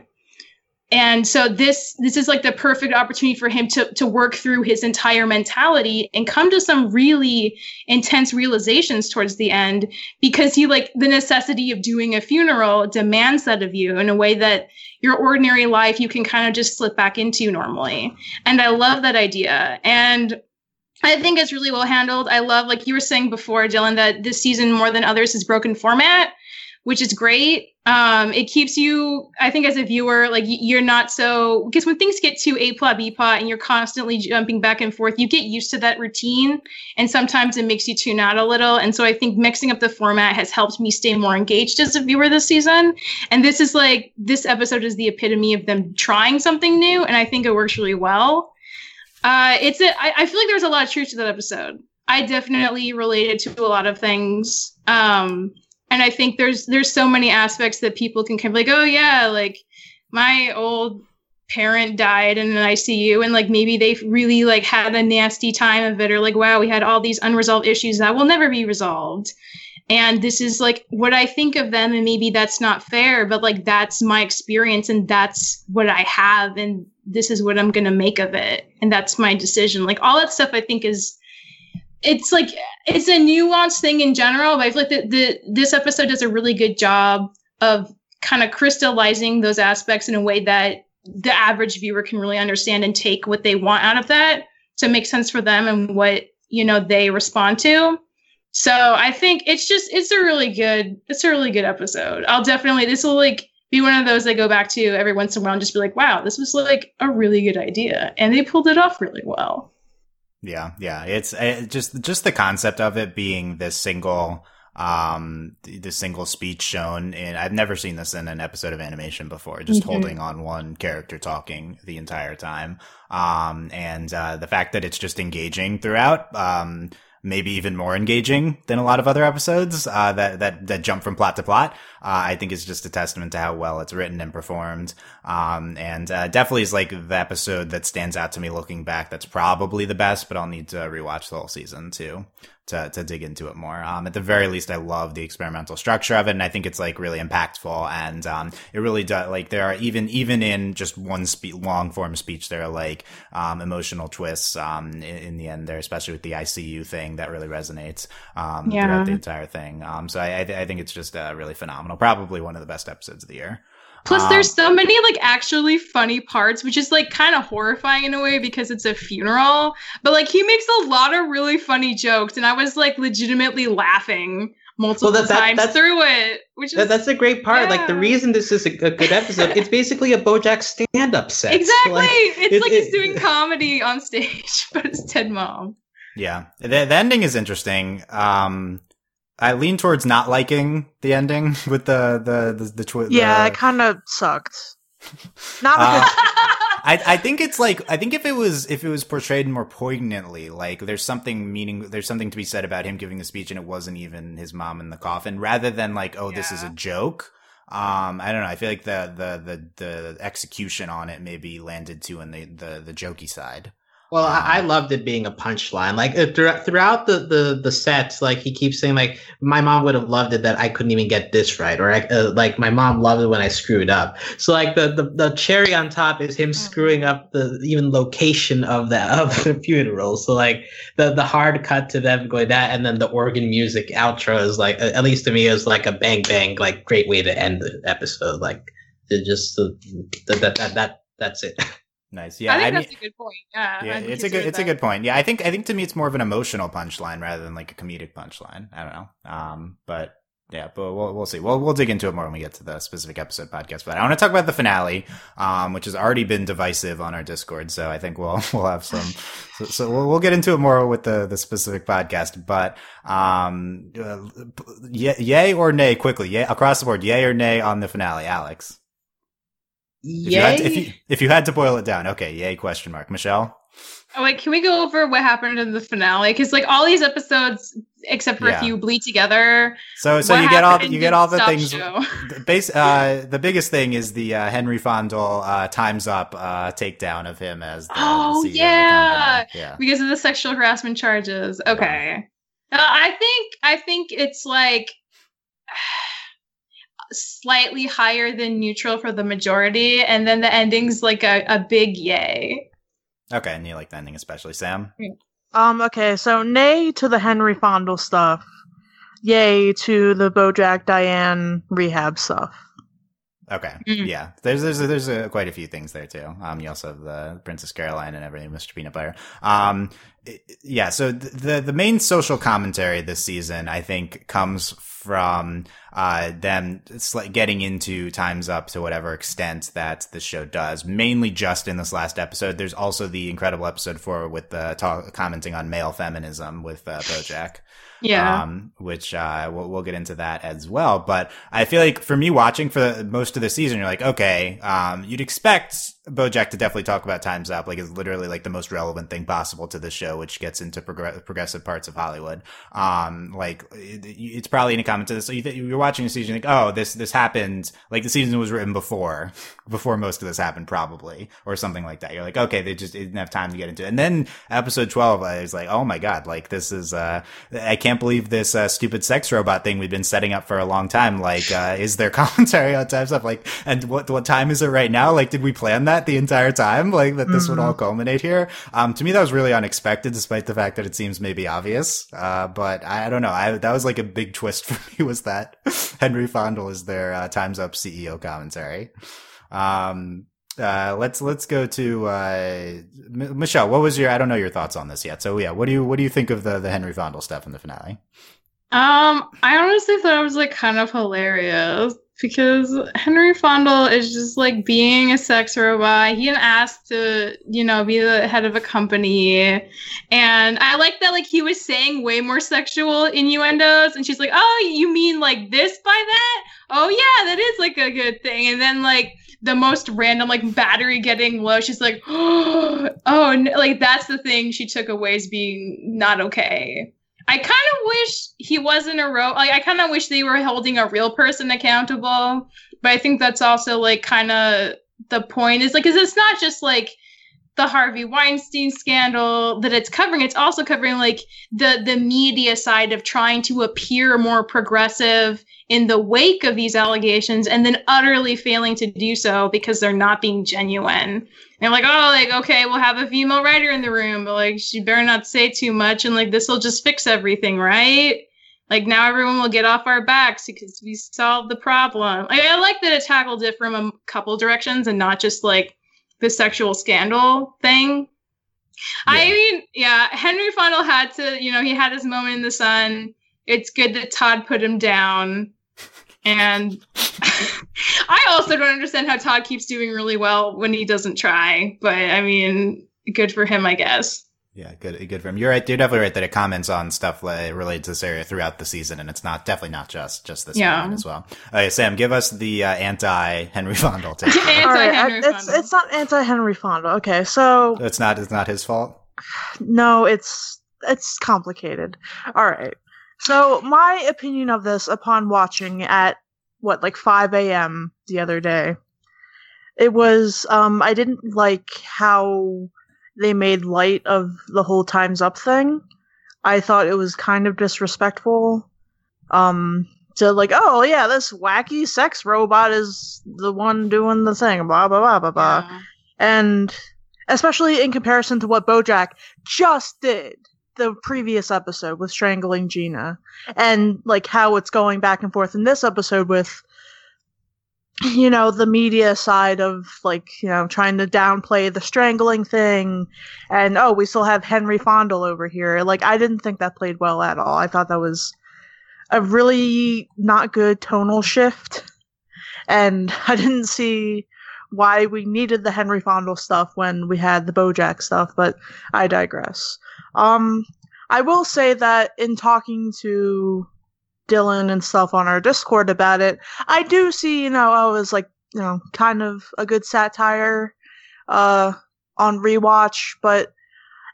and so this this is like the perfect opportunity for him to to work through his entire mentality and come to some really intense realizations towards the end because he like the necessity of doing a funeral demands that of you in a way that your ordinary life you can kind of just slip back into normally. And i love that idea. And I think it's really well handled. I love, like you were saying before, Dylan, that this season more than others has broken format, which is great. Um, it keeps you, I think, as a viewer, like you're not so because when things get to A plot B plot and you're constantly jumping back and forth, you get used to that routine, and sometimes it makes you tune out a little. And so I think mixing up the format has helped me stay more engaged as a viewer this season. And this is like this episode is the epitome of them trying something new, and I think it works really well. Uh, it's a, I, I feel like there's a lot of truth to that episode. I definitely related to a lot of things. Um, and I think there's there's so many aspects that people can kind of like, oh yeah, like my old parent died in an ICU and like maybe they really like had a nasty time of it or like wow we had all these unresolved issues that will never be resolved. And this is like what I think of them and maybe that's not fair but like that's my experience and that's what I have and this is what I'm going to make of it. And that's my decision. Like all that stuff I think is it's like it's a nuanced thing in general but I feel like the, the this episode does a really good job of kind of crystallizing those aspects in a way that the average viewer can really understand and take what they want out of that to make sense for them and what you know they respond to. So i think it's just it's a really good it's a really good episode. I'll definitely this will like be one of those i go back to every once in a while and just be like wow this was like a really good idea. And they pulled it off really well Yeah, yeah. It's uh, just just the concept of it being this single um the, single speech shown and I've never seen this in an episode of animation before just Mhm. holding on one character talking the entire time um and uh the fact that it's just engaging throughout um maybe even more engaging than a lot of other episodes uh that that that jump from plot to plot I think it's just a testament to how well it's written and performed um and uh, definitely is like the episode that stands out to me looking back that's probably the best but I'll need to rewatch the whole season too to, to dig into it more. Um, at the very least, I love the experimental structure of it, and I think it's like really impactful. And um, it really does like there are even even in just one spe- long form speech, there are like um, emotional twists um, in, in the end there, especially with the ICU thing that really resonates um, Yeah. throughout the entire thing. Um, so I, I, th- I think it's just uh, really phenomenal. Probably one of the best episodes of the year. Plus, Um, there's so many like actually funny parts, which is like kind of horrifying in a way because it's a funeral. But like he makes a lot of really funny jokes, and I was like legitimately laughing multiple that- that- times that's- through it. Which is That, that's a great part. Like the reason this is a, a good episode, it's basically a BoJack stand-up set. exactly. Like, it's it- like he's it- doing comedy on stage, but it's Ted Mom. Yeah, the, the ending is interesting. Um, I lean towards not liking the ending with the the the, the, twi- Yeah, the it kind of sucked. Not Uh, because I, I think it's like I think if it was if it was portrayed more poignantly, like there's something meaning there's something to be said about him giving the speech and it wasn't even his mom in the coffin, rather than like oh this is a joke. Um, I don't know. I feel like the the the the execution on it maybe landed too in the the the jokey side. Well, I, I loved it being a punchline. Like uh, throughout, throughout the, the the sets, like he keeps saying, like my mom would have loved it that I couldn't even get this right, or uh, like my mom loved it when I screwed up. So like the, the the cherry on top is him screwing up the even location of the of the funeral. So like the the hard cut to them going that, and then the organ music outro is like at least to me is like a bang bang like great way to end the episode. Like it just uh, that that, that that's it. Nice. Yeah, I think I mean, that's a good point. Yeah, yeah, it's a good it's a good point. Yeah, I think I think to me it's more of an emotional punchline rather than like a comedic punchline. I don't know. Um, but yeah, but we'll we'll see. We'll we'll dig into it more when we get to the specific episode podcast. But I want to talk about the finale, um, which has already been divisive on our Discord. So I think we'll we'll have some. So, so we'll we'll get into it more with the the specific podcast. But um, uh, yay, yay or nay? Quickly, yay across the board, yay or nay on the finale, Alex. If you, had to, if you if you had to boil it down, okay, yay? Question mark, Michelle. Oh, wait, can we go over what happened in the finale? Because like all these episodes, except for Yeah. a few, bleed together. So so What you get all you get all the things. Show? The base, uh, the biggest thing is the uh, Henry Fondle uh, times up uh, takedown of him as the, the Oh, the yeah. company. yeah. because of the sexual harassment charges. Okay. Uh, I think I think it's like slightly higher than neutral for the majority, and then the ending's like a, a big yay. Okay, and you like the ending especially, Sam. um okay, so nay to the Henry Fondle stuff. Yay to the Bojack Diane rehab stuff. Okay, Mm. yeah. There's there's there's uh quite a few things there too. Um, you also have the Princess Carolyn and everything, Mr. Peanut Butter. Um, yeah. So the the main social commentary this season, I think, comes from uh them getting into times up to whatever extent that the show does. Mainly just in this last episode. There's also the incredible episode four with the talk, commenting on male feminism with uh, BoJack Yeah. um, which uh, we'll, we'll get into that as well. But I feel like for me watching for the, most of the season, you're like, okay, um, you'd expect BoJack to definitely talk about Times Up, like it's literally like the most relevant thing possible to the show, which gets into progr- progressive parts of Hollywood. Um, like it, it's probably in a comment to this. So you th- you're watching the season, think, oh, this this happened. Like the season was written before, before most of this happened, probably, or something like that. You're like, okay, they just didn't have time to get into it. And then episode twelve, I was like, oh my god, like this is uh, I can't believe this uh, stupid sex robot thing we've been setting up for a long time. Like, uh, is there commentary on time stuff? Like, and what what time is it right now? Like, did we plan that the entire time? Like that this would all culminate here? Um, to me, that was really unexpected, despite the fact that it seems maybe obvious. Uh, but I, I don't know. I that was like a big twist for me. Was that Henry Fondle is their uh, Times Up CEO commentary? Um, uh, let's let's go to uh, M- Michelle. What was your? I don't know your thoughts on this yet. So yeah, what do you what do you think of the the Henry Fondle stuff in the finale? Um, I honestly thought it was like kind of hilarious because Henry Fondle is just like being a sex robot. He didn't ask to, you know, be the head of a company. And I like that like he was saying way more sexual innuendos and she's like, "Oh, you mean like this by that? Oh yeah, that is like a good thing." And then like the most random like battery getting low, she's like, "Oh, no. like that's the thing she took away as being not okay." I kind of wish he wasn't a ro. Like, I kind of wish they were holding a real person accountable. But I think that's also like kind of the point is like, because it's not just like the Harvey Weinstein scandal that it's covering. It's also covering like the the media side of trying to appear more progressive in the wake of these allegations, and then utterly failing to do so because they're not being genuine. And like, oh, like, okay, we'll have a female writer in the room, but like, she better not say too much, and like, this will just fix everything, right? like now everyone will get off our backs because we solved the problem. Like, I like that it tackled it from a couple directions and not just like the sexual scandal thing. I mean, yeah, Henry Fondle had to, you know, he had his moment in the sun. It's good that Todd put him down. And I also don't understand how Todd keeps doing really well when he doesn't try. But I mean, good for him, I guess. Yeah, good, good for him. You're right. You're definitely right that it comments on stuff like, related to this area throughout the season, and it's not definitely not just just this Yeah. moment as well. Okay, Sam, give us the uh, anti Henry Fondle take. Anti- All right, I- Henry it's it's not anti Henry Fonda. Okay, so it's not it's not his fault. no, it's it's complicated. All right. So my opinion of this upon watching at what like 5 a.m. the other day, it was um I didn't like how they made light of the whole times up thing. I thought it was kind of disrespectful. Um to like, oh yeah, this wacky sex robot is the one doing the thing, blah blah blah blah blah Yeah. and especially in comparison to what Bojack just did the previous episode with strangling Gina, and like how it's going back and forth in this episode with you know the media side of like you know trying to downplay the strangling thing. And oh we still have henry fondle over here. Like i didn't think that played well at all. I thought that was a really not good tonal shift. And i didn't see why we needed the Henry Fondle stuff when we had the Bojack stuff, but I digress. Um, I will say that in talking to Dylan and stuff on our Discord about it, I do see, you know, I was like, you know, kind of a good satire, uh, on rewatch, but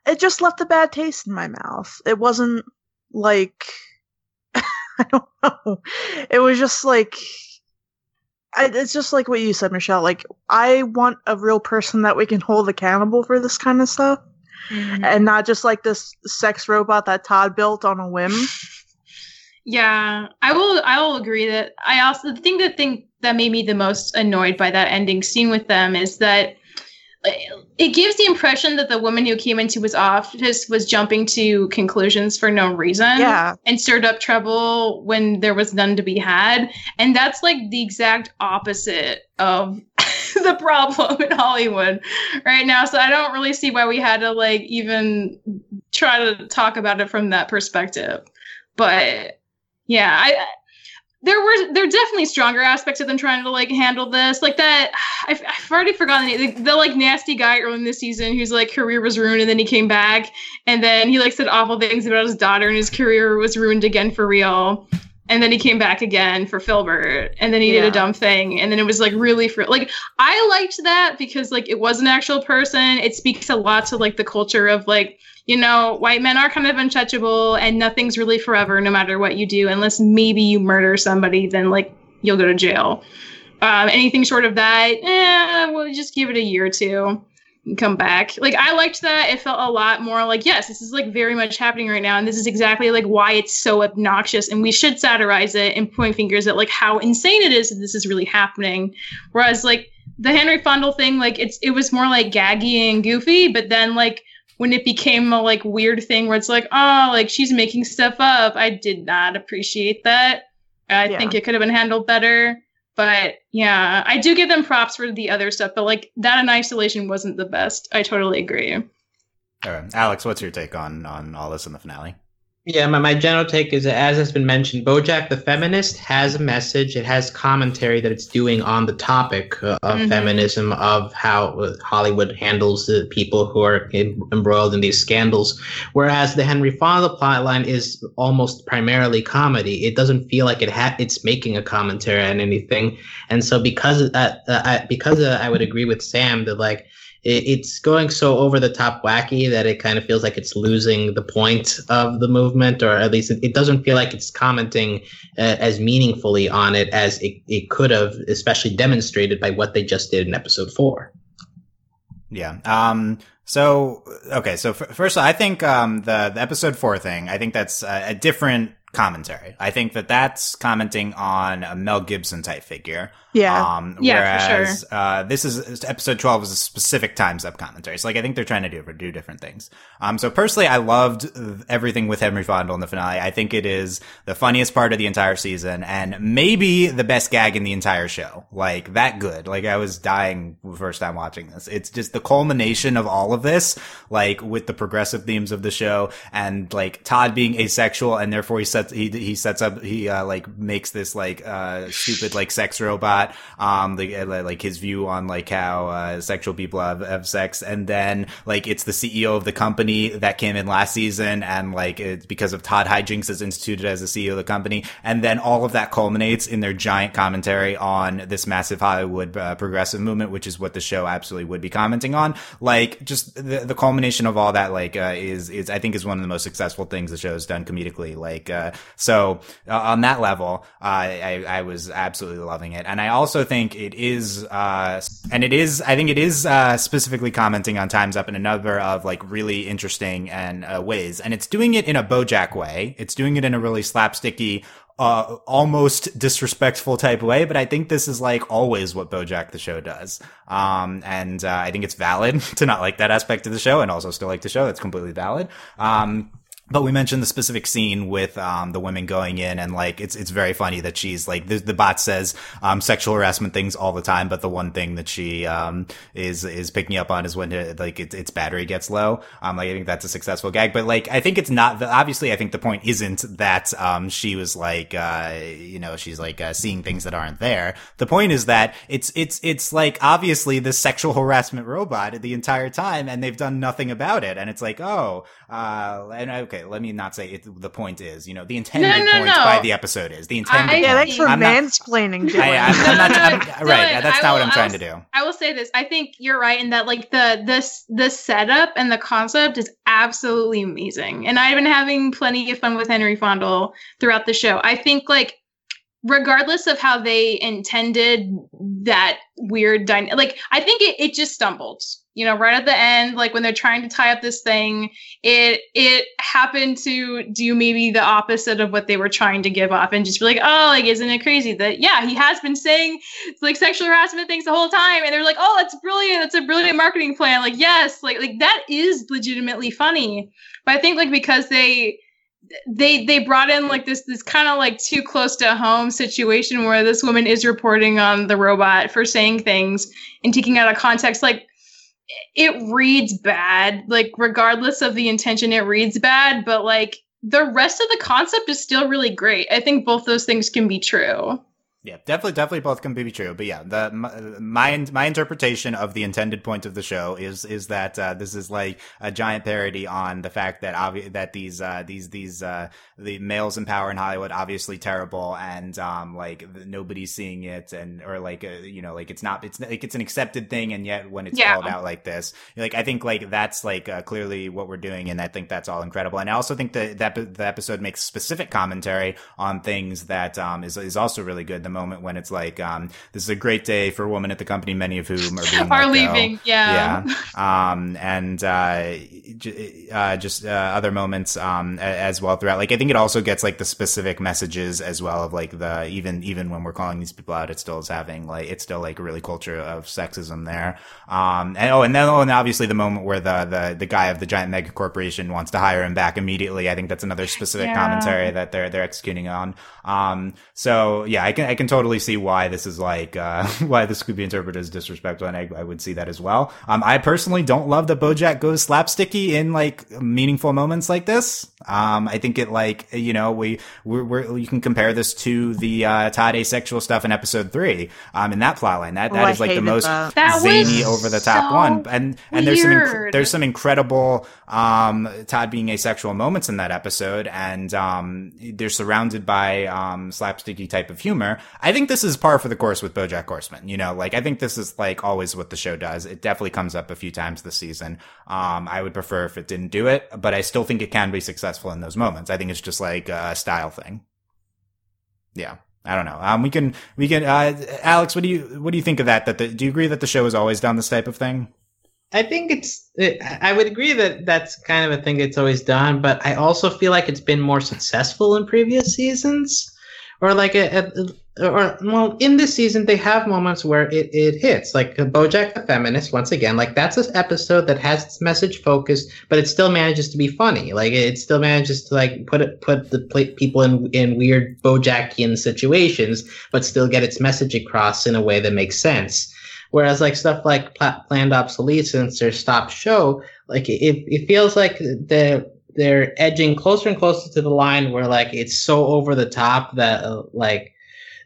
it just left a bad taste in my mouth. It wasn't like, I don't know. It was just like, I, it's just like what you said, Michelle. Like, I want a real person that we can hold accountable for this kind of stuff, Mhm. and not just like this sex robot that Todd built on a whim. Yeah, I will. I will agree that I also the thing that thing that made me the most annoyed by that ending scene with them is that it gives the impression that the woman who came into his office was jumping to conclusions for no reason. Yeah. and stirred up trouble when there was none to be had, and that's like the exact opposite of the problem in Hollywood right now. So I don't really see why we had to like even try to talk about it from that perspective. But yeah, I there were there are definitely stronger aspects of them trying to like handle this, like that. I've, I've already forgotten the, the, the like nasty guy early in the season whose like career was ruined and then he came back and then he like said awful things about his daughter and his career was ruined again for real. And then he came back again for Filbert, and then he did a dumb thing, and then it was like really for like I liked that because like it was an actual person. It speaks a lot to like the culture of like you know white men are kind of untouchable, and nothing's really forever, no matter what you do, unless maybe you murder somebody, then like you'll go to jail. Um, anything short of that, eh, we'll just give it a year or two and come back. Like I liked that. It felt a lot more like yes, this is like very much happening right now, and this is exactly like why it's so obnoxious, and we should satirize it and point fingers at like how insane it is that this is really happening. Whereas like the Henry Fondle thing, like it's it was more like gaggy and goofy, but then like when it became a like weird thing where it's like oh like she's making stuff up, I did not appreciate that. I Yeah. think it could have been handled better. But yeah, I do give them props for the other stuff, but like that in isolation wasn't the best. I totally agree. All right. Alex, what's your take on on all this in the finale? Yeah, my, my general take is that, as has been mentioned, Bojack the Feminist has a message. It has commentary that it's doing on the topic uh, of Mhm. feminism, of how uh, Hollywood handles the people who are em- embroiled in these scandals. Whereas the Henry Fonda plotline is almost primarily comedy. It doesn't feel like it ha- it's making a commentary on anything. And so, because that, uh, I, because uh, I would agree with Sam that like it, it's going so over the top wacky that it kind of feels like it's losing the point of the movement, or at least it, it doesn't feel like it's commenting uh, as meaningfully on it as it, it could have, especially demonstrated by what they just did in episode four. Yeah. Um. So okay. So f- first, I think um the, the episode four thing. I think that's a, a different commentary. I think that that's commenting on a Mel Gibson type figure. Yeah. Um, Yeah, for whereas, uh, this is episode 12 is a specific times up commentary. So like, I think they're trying to do, do different things. Um, so personally, I loved everything with Henry Fondle in the finale. I think it is the funniest part of the entire season and maybe the best gag in the entire show. Like that good. Like I was dying the first time watching this. It's just the culmination of all of this, like with the progressive themes of the show and like Todd being asexual and therefore he sets, he, he sets up, he, uh, like makes this like, uh, stupid like sex robot um, like, like his view on like how uh, sexual people have, have sex, and then like it's the CEO of the company that came in last season, and like it's because of Todd hijinks is instituted as the CEO of the company, and then all of that culminates in their giant commentary on this massive Hollywood uh, progressive movement, which is what the show absolutely would be commenting on. Like just the, the culmination of all that, like uh, is is I think is one of the most successful things the show has done comedically. Like uh, so uh, on that level, I I was absolutely loving it, and I also think it is, uh, and it is, I think it is uh, specifically commenting on Time's Up in a number of like really interesting and uh, ways, and it's doing it in a BoJack way. It's doing it in a really slapsticky, uh, almost disrespectful type way, but I think this is like always what BoJack the show does. Um, and uh, I think it's valid to not like that aspect of the show and also still like the show. That's completely valid. Um, but we mentioned the specific scene with um, the women going in, and like it's it's very funny that she's like the, the bot says um, sexual harassment things all the time, but the one thing that she um, is is picking up on is when it, like it, its battery gets low. Um, like I think that's a successful gag, but like I think it's not. The, obviously, I think the point isn't that um, she was like uh, you know she's like uh, seeing things that aren't there. The point is that it's it's it's like obviously the sexual harassment robot the entire time, and they've done nothing about it, and it's like oh, uh, and okay, let me not say it. The point is, you know, the intended No, no, point no. by the episode is the intended. I- yeah, point. thanks for I'm mansplaining, Dylan. I, I'm, I'm not, No, no, I'm- right. Dylan, That's I not what I'm I trying will to do. I will say this. I think you're right in that like the this the setup and the concept is absolutely amazing. And I've been having plenty of fun with Henry Fondle throughout the show. I think like regardless of how they intended that weird dyna- like I think it, it just stumbled. You know, right at the end, like when they're trying to tie up this thing, it it happened to do maybe the opposite of what they were trying to give off and just be like, oh, like isn't it crazy that yeah, he has been saying like sexual harassment things the whole time and they're like oh that's brilliant. That's a brilliant marketing plan. Like yes like like that is legitimately funny. But i think like because they they they brought in like this this kind of like too close to home situation where this woman is reporting on the robot for saying things and taking out of context like it reads bad like regardless of the intention it reads bad but like the rest of the concept is still really great. I think both those things can be true Yeah, definitely, definitely both can be true. But yeah, the my my interpretation of the intended point of the show is is that uh, this is like a giant parody on the fact that obvi- that these uh, these these uh, the males in power in Hollywood obviously terrible and um like nobody's seeing it and or like uh, you know like it's not it's like it's an accepted thing and yet when it's Yeah. called out like this like I think like that's like uh, clearly what we're doing and I think that's all incredible and I also think that that the episode makes specific commentary on things that um is is also really good. The moment when it's like um this is a great day for a woman at the company, many of whom are being are leaving yeah Yeah. Um, and, uh, j- uh, just, uh, other moments, um, as well throughout. Like, I think it also gets like the specific messages as well of like the, even, even when we're calling these people out, it still is having like, it's still like a really culture of sexism there. Um, and oh, and then, oh, and obviously the moment where the, the, the guy of the giant mega corporation wants to hire him back immediately. I think that's another specific Yeah. commentary that they're, they're executing on. Um, so yeah, I can, I can totally see why this is like, uh, why the Scooby interpreter is disrespectful. And I, I would see that as well. Um, I personally don't love that Bojack goes slapsticky in like meaningful moments like this. Um, I think it like, you know, we, we're, we're you can compare this to the, uh, Todd asexual stuff in episode three, um, in that plotline. That, Oh, that I is like the most that. That zany over the top so one. And, and there's some, inc- there's some incredible, um, Todd being asexual moments in that episode. And, um, they're surrounded by, um, slapsticky type of humor. I think this is par for the course with Bojack Horseman. You know, like I think this is like always what the show does. It definitely comes up a few times this season. Um, I would prefer if it didn't do it, but I still think it can be successful in those moments. I think it's just like a style thing. Yeah. I don't know. Um, we can, we can, uh, Alex, what do you, what do you think of that? That the, do you agree that the show has always done this type of thing? I think it's. It, I would agree that that's kind of a thing it's always done, but I also feel like it's been more successful in previous seasons, or like a, a, or well, in this season they have moments where it, it hits, like BoJack the Feminist. Once again, like that's an episode that has its message focused, but it still manages to be funny. Like it still manages to like put it put the people in in weird BoJackian situations, but still get its message across in a way that makes sense. Whereas like stuff like planned obsolescence or stop show, like it, it feels like they're they're edging closer and closer to the line where like it's so over the top that uh, like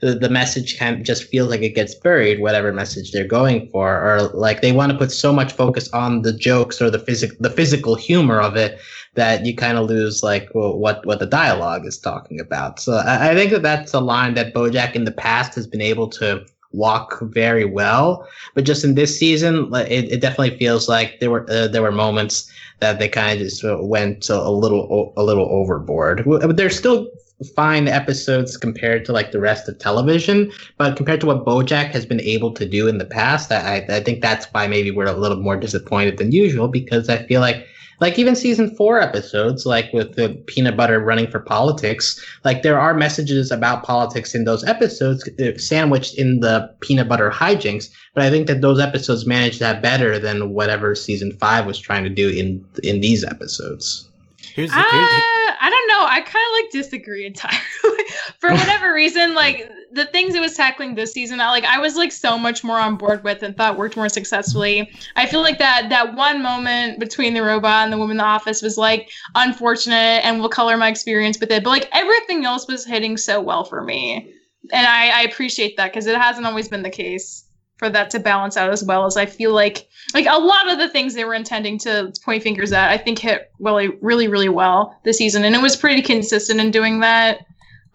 the, the message kind of just feels like it gets buried, whatever message they're going for, or like they want to put so much focus on the jokes or the physical the physical humor of it that you kind of lose like well, what what the dialogue is talking about. So I, I think that that's a line that BoJack in the past has been able to walk very well, but just in this season, it, it definitely feels like there were uh, there were moments that they kind of just went a little a little overboard. They're still fine episodes compared to like the rest of television, but compared to what BoJack has been able to do in the past, I I think that's why maybe we're a little more disappointed than usual because I feel like like even season four episodes, like with the peanut butter running for politics, like there are messages about politics in those episodes uh, sandwiched in the peanut butter hijinks. But I think that those episodes managed that better than whatever season five was trying to do in in these episodes. Here's, here's, uh, I kind of like disagree entirely. For whatever reason, like the things it was tackling this season, I like I was like so much more on board with and thought worked more successfully. I feel like that that one moment between the robot and the woman in the office was like unfortunate and will color my experience with it. But like everything else was hitting so well for me. And I, I appreciate that because it hasn't always been the case for that to balance out as well as I feel like like a lot of the things they were intending to point fingers at I think hit really really really well this season and it was pretty consistent in doing that.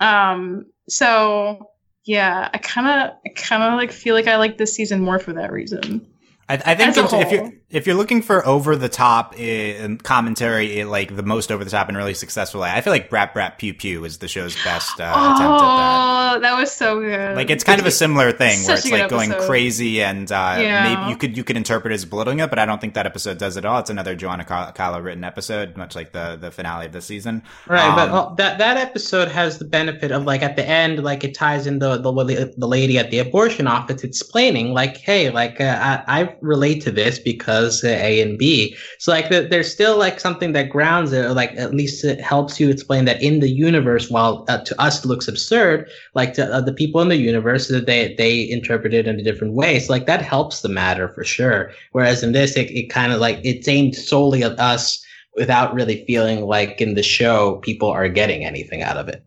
Um so yeah I kind of I kind of like feel like I like this season more for that reason. I, I think if you're if you're looking for over the top uh, commentary, eh, like the most over the top and really successful, I feel like Brrap Brrap Pew Pew is the show's best uh, oh, attempt at that. Oh, that was so good. Like it's kind of a similar thing where it's like going crazy and uh, yeah. maybe you could you could interpret it as belittling it, but I don't think that episode does it all. It's another Joanna Calo written episode, much like the the finale of the season. Right, um, but well, that that episode has the benefit of like at the end, like it ties in the the, the lady at the abortion office explaining like, hey, like uh, I, I relate to this because A and B. So like the, there's still like something that grounds it, or like at least it helps you explain that in the universe, while uh, to us looks absurd, like to uh, the people in the universe that they they interpret it in a different way. So like that helps the matter for sure. Whereas in this, it, it kind of like it's aimed solely at us without really feeling like in the show people are getting anything out of it.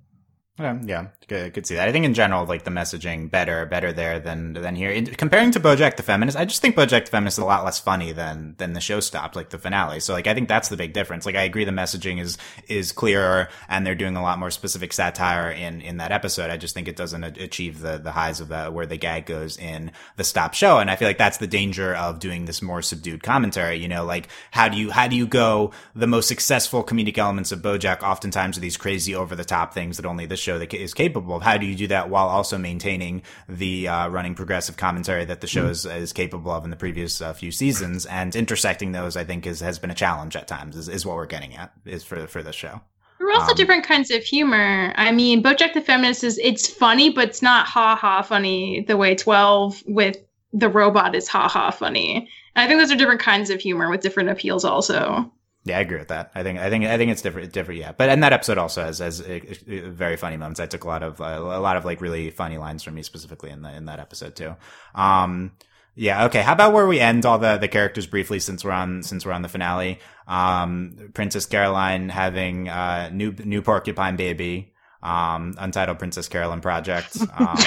Yeah, yeah, could, could see that. I think in general, like the messaging better, better there than than here. In, comparing to BoJack the Feminist, I just think BoJack the Feminist is a lot less funny than than the show stopped, like the finale. So, like, I think that's the big difference. Like, I agree the messaging is is clearer, and they're doing a lot more specific satire in in that episode. I just think it doesn't achieve the the highs of the where the gag goes in the stop show, and I feel like that's the danger of doing this more subdued commentary. You know, like how do you how do you go the most successful comedic elements of BoJack oftentimes are these crazy over the top things that only the show that is capable of. How do you do that while also maintaining the uh, running progressive commentary that the show is, is capable of in the previous uh, few seasons and intersecting those? I think is has been a challenge at times. Is, is what we're getting at is for for this show. There are also um, different kinds of humor. I mean, BoJack the Feminist is it's funny, but it's not ha ha funny the way Twelve with the robot is ha ha funny. And I think those are different kinds of humor with different appeals, also. Yeah, I agree with that. I think I think I think it's different. Different, yeah. But and that episode also has has uh, uh, very funny moments. I took a lot of uh, a lot of like really funny lines from me specifically in the in that episode too. Um, yeah. Okay. How about where we end all the the characters briefly since we're on since we're on the finale? Um, Princess Carolyn having uh new new porcupine baby um, Untitled Princess Carolyn Project. Um,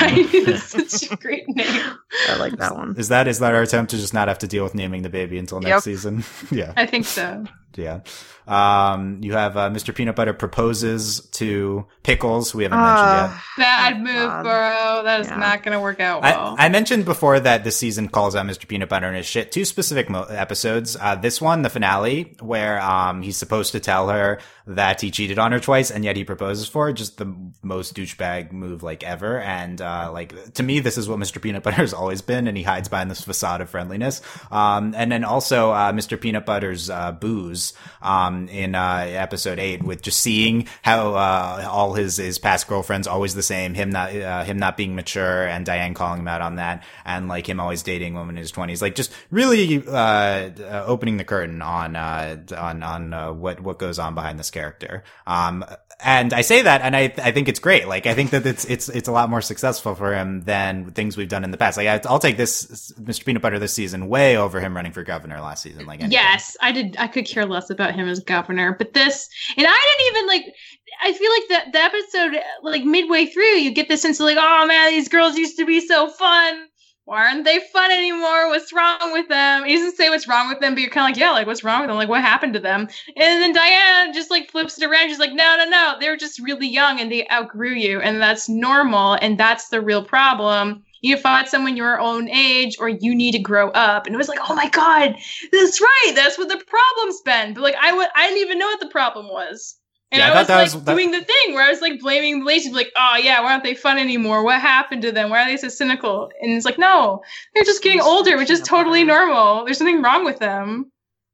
such a great name. I like that one. Is that is that our attempt to just not have to deal with naming the baby until next yep. season? yeah, I think so. Yeah. Um, you have uh, Mr. Peanut Butter proposes to Pickles. We haven't uh, mentioned yet. Ah, Bad move, bro. That is yeah. not going to work out well. I, I, mentioned before that this season calls out Mr. Peanut Butter and his shit. Two specific mo- episodes. Uh, this one, the finale, where um, he's supposed to tell her that he cheated on her twice, and yet he proposes for her. Just the most douchebag move like ever. And uh, like to me, this is what Mr. Peanut Butter has always been, and he hides behind this facade of friendliness. Um, and then also uh, Mr. Peanut Butter's uh, Boos. Um, in uh, episode eight with just seeing how uh, all his his past girlfriends always the same, him not uh, him not being mature, and Diane calling him out on that, and like him always dating women in his twenties, like just really uh, uh, opening the curtain on uh, on on what what goes on behind this character. Um, and I say that, and I I think it's great. Like I think that it's it's it's a lot more successful for him than things we've done in the past. Like I, will take this Mr. Peanut Butter this season way over him running for governor last season. Like anything. yes, I did. I could care less about him as governor, but this, and I didn't even like. I feel like the the episode, like midway through, you get this sense of like, oh man, these girls used to be so fun why aren't they fun anymore? What's wrong with them? He doesn't say what's wrong with them, but you're kind of like, yeah, like what's wrong with them? Like what happened to them? And then Diana just like flips it around. She's like, no, no, no, they're just really young and they outgrew you, and that's normal, and that's the real problem. You find someone your own age, or you need to grow up. And it was like, oh my god, that's right. That's what the problem's been. But like, I would, I didn't even know what the problem was. And yeah, I, I was like was, that... doing the thing where I was like blaming the ladies, like, oh yeah, why aren't they fun anymore? What happened to them? Why are they so cynical? And it's like, no, they're just getting older, which is totally normal. There's nothing wrong with them.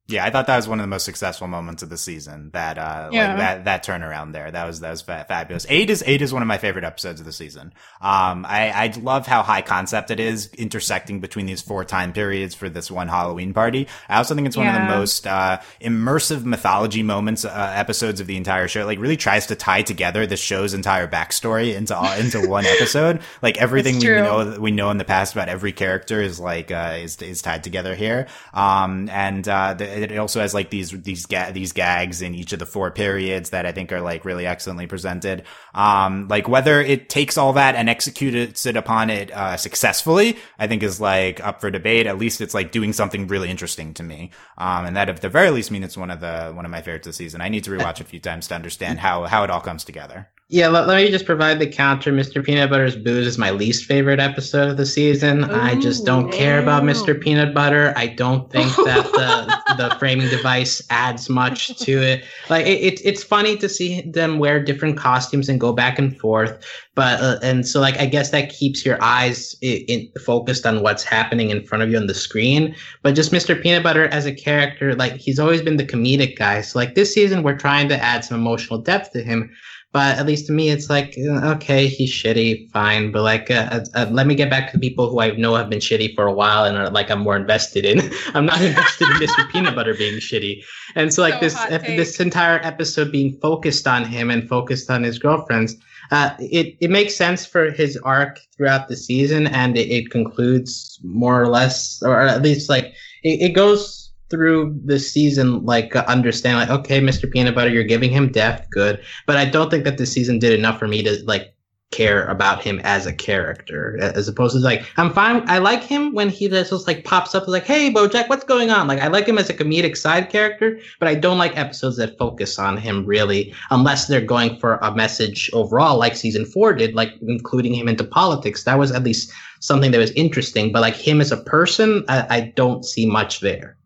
Yeah, I thought that was one of the most successful moments of the season. That uh, yeah. like that that turnaround there, that was that was fa- fabulous. Eight is eight is one of my favorite episodes of the season. Um, I I love how high concept it is, intersecting between these four time periods for this one Halloween party. I also think it's one yeah. of the most uh, immersive mythology moments uh, episodes of the entire show. Like really tries to tie together the show's entire backstory into into one episode. Like everything we know we know in the past about every character is like uh, is is tied together here. Um, and uh, the it also has like these these ga- these gags in each of the four periods that I think are like really excellently presented. Um, like whether it takes all that and executes it upon it uh, successfully, I think is like up for debate. At least it's like doing something really interesting to me. Um, and that at the very least means it's one of the one of my favorites of the season. I need to rewatch a few times to understand how how it all comes together. Yeah, let, let me just provide the counter. Mr. Peanut Butter's Boos is my least favorite episode of the season. Ooh, I just don't care about Mr. Peanut Butter. I don't think that the the framing device adds much to it. Like it, it, it's funny to see them wear different costumes and go back and forth, but uh, and so like I guess that keeps your eyes in, in, focused on what's happening in front of you on the screen. But just Mr. Peanut Butter as a character, like he's always been the comedic guy. So like this season, we're trying to add some emotional depth to him but at least to me, it's like, uh, okay, he's shitty, fine. But like, uh, uh, uh, let me get back to the people who I know have been shitty for a while and are like, I'm more invested in. I'm not invested in Mr. Peanut Butter being shitty. And so like so this, this entire episode being focused on him and focused on his girlfriends, uh, it, it makes sense for his arc throughout the season and it, it concludes more or less, or at least like it, it goes through the season like uh, understand like okay mr peanut butter you're giving him depth good. But i don't think that the season did enough for me to like care about him as a character as opposed to like i'm fine i like him when he just like pops up like hey bojack what's going on? Like i like him as a comedic side character but i don't like episodes that focus on him really unless they're going for a message overall like season four did like including him into politics. That was at least something that was interesting but like him as a person i, I don't see much there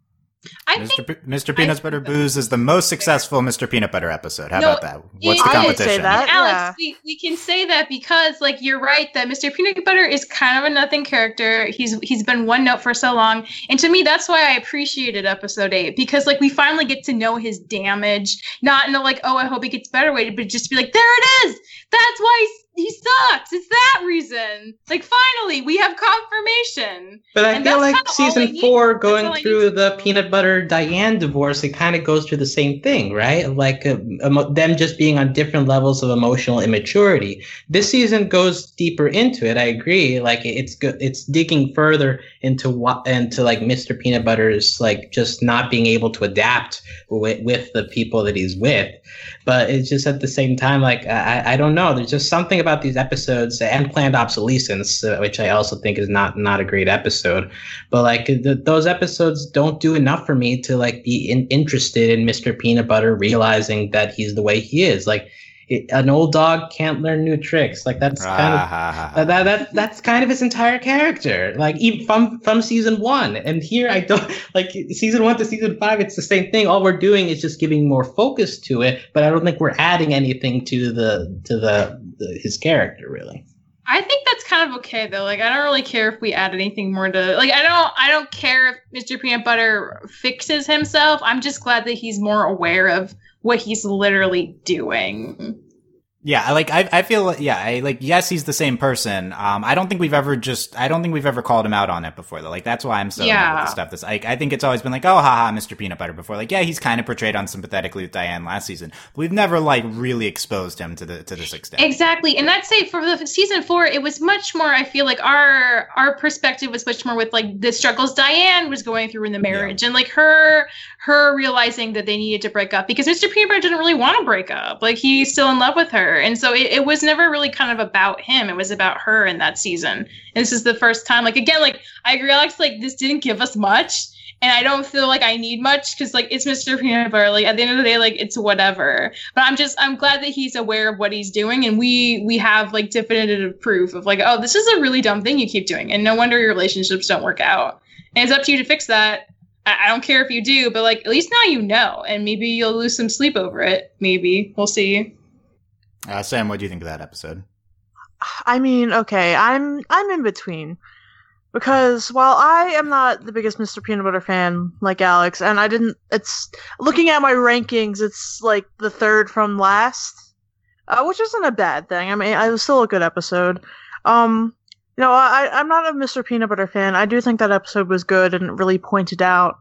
I Mr. P- Mr. Peanut Butter Boos is the most successful Mr. Peanut Butter episode. How no, about that? What's the competition? That, Alex, yeah. we, we can say that because like you're right that Mr. Peanut Butter is kind of a nothing character. He's he's been one note for so long. And to me that's why I appreciated episode 8 because like we finally get to know his damage, not in a like oh I hope he gets better way, but just be like there it is. That's why he's he sucks. It's that reason. Like finally, we have confirmation. But I and feel like season four going through the peanut butter Diane divorce, it kind of goes through the same thing, right? Like uh, emo- them just being on different levels of emotional immaturity. This season goes deeper into it. I agree. Like it's good. It's digging further into what into like Mr. Peanut Butter's like just not being able to adapt with, with the people that he's with. But it's just at the same time, like I, I don't know. There's just something about these episodes and planned obsolescence, uh, which I also think is not not a great episode. But like the, those episodes don't do enough for me to like be in, interested in Mr. Peanut Butter realizing that he's the way he is. Like it, an old dog can't learn new tricks. Like that's kind of ah. that, that that's kind of his entire character. Like even from from season one, and here I don't like season one to season five. It's the same thing. All we're doing is just giving more focus to it, but I don't think we're adding anything to the to the, the his character really. I think that's kind of okay though. Like I don't really care if we add anything more to like I don't I don't care if Mr. Peanut Butter fixes himself. I'm just glad that he's more aware of what he's literally doing. Yeah, I like I I feel yeah, I like yes, he's the same person. Um I don't think we've ever just I don't think we've ever called him out on it before though. Like that's why I'm so yeah. with the stuff that's like I think it's always been like, oh haha, Mr. Peanut Butter before. Like, yeah, he's kind of portrayed unsympathetically with Diane last season. But we've never like really exposed him to the to this extent. Exactly. And that's say for the season four, it was much more I feel like our our perspective was much more with like the struggles Diane was going through in the marriage yeah. and like her her realizing that they needed to break up because Mr. Peanut Butter didn't really want to break up. Like he's still in love with her. And so it, it was never really kind of about him. It was about her in that season. And this is the first time, like again, like I Alex, like this didn't give us much. And I don't feel like I need much because like it's Mr. Peanut Butter. Like at the end of the day, like it's whatever. But I'm just I'm glad that he's aware of what he's doing and we we have like definitive proof of like, oh, this is a really dumb thing you keep doing. And no wonder your relationships don't work out. And it's up to you to fix that. I don't care if you do, but like at least now you know, and maybe you'll lose some sleep over it. Maybe we'll see. Uh, Sam, what do you think of that episode? I mean, okay, I'm I'm in between because while I am not the biggest Mr. Peanut Butter fan like Alex, and I didn't, it's looking at my rankings, it's like the third from last, uh, which isn't a bad thing. I mean, it was still a good episode. Um, you know, I I'm not a Mr. Peanut Butter fan. I do think that episode was good and it really pointed out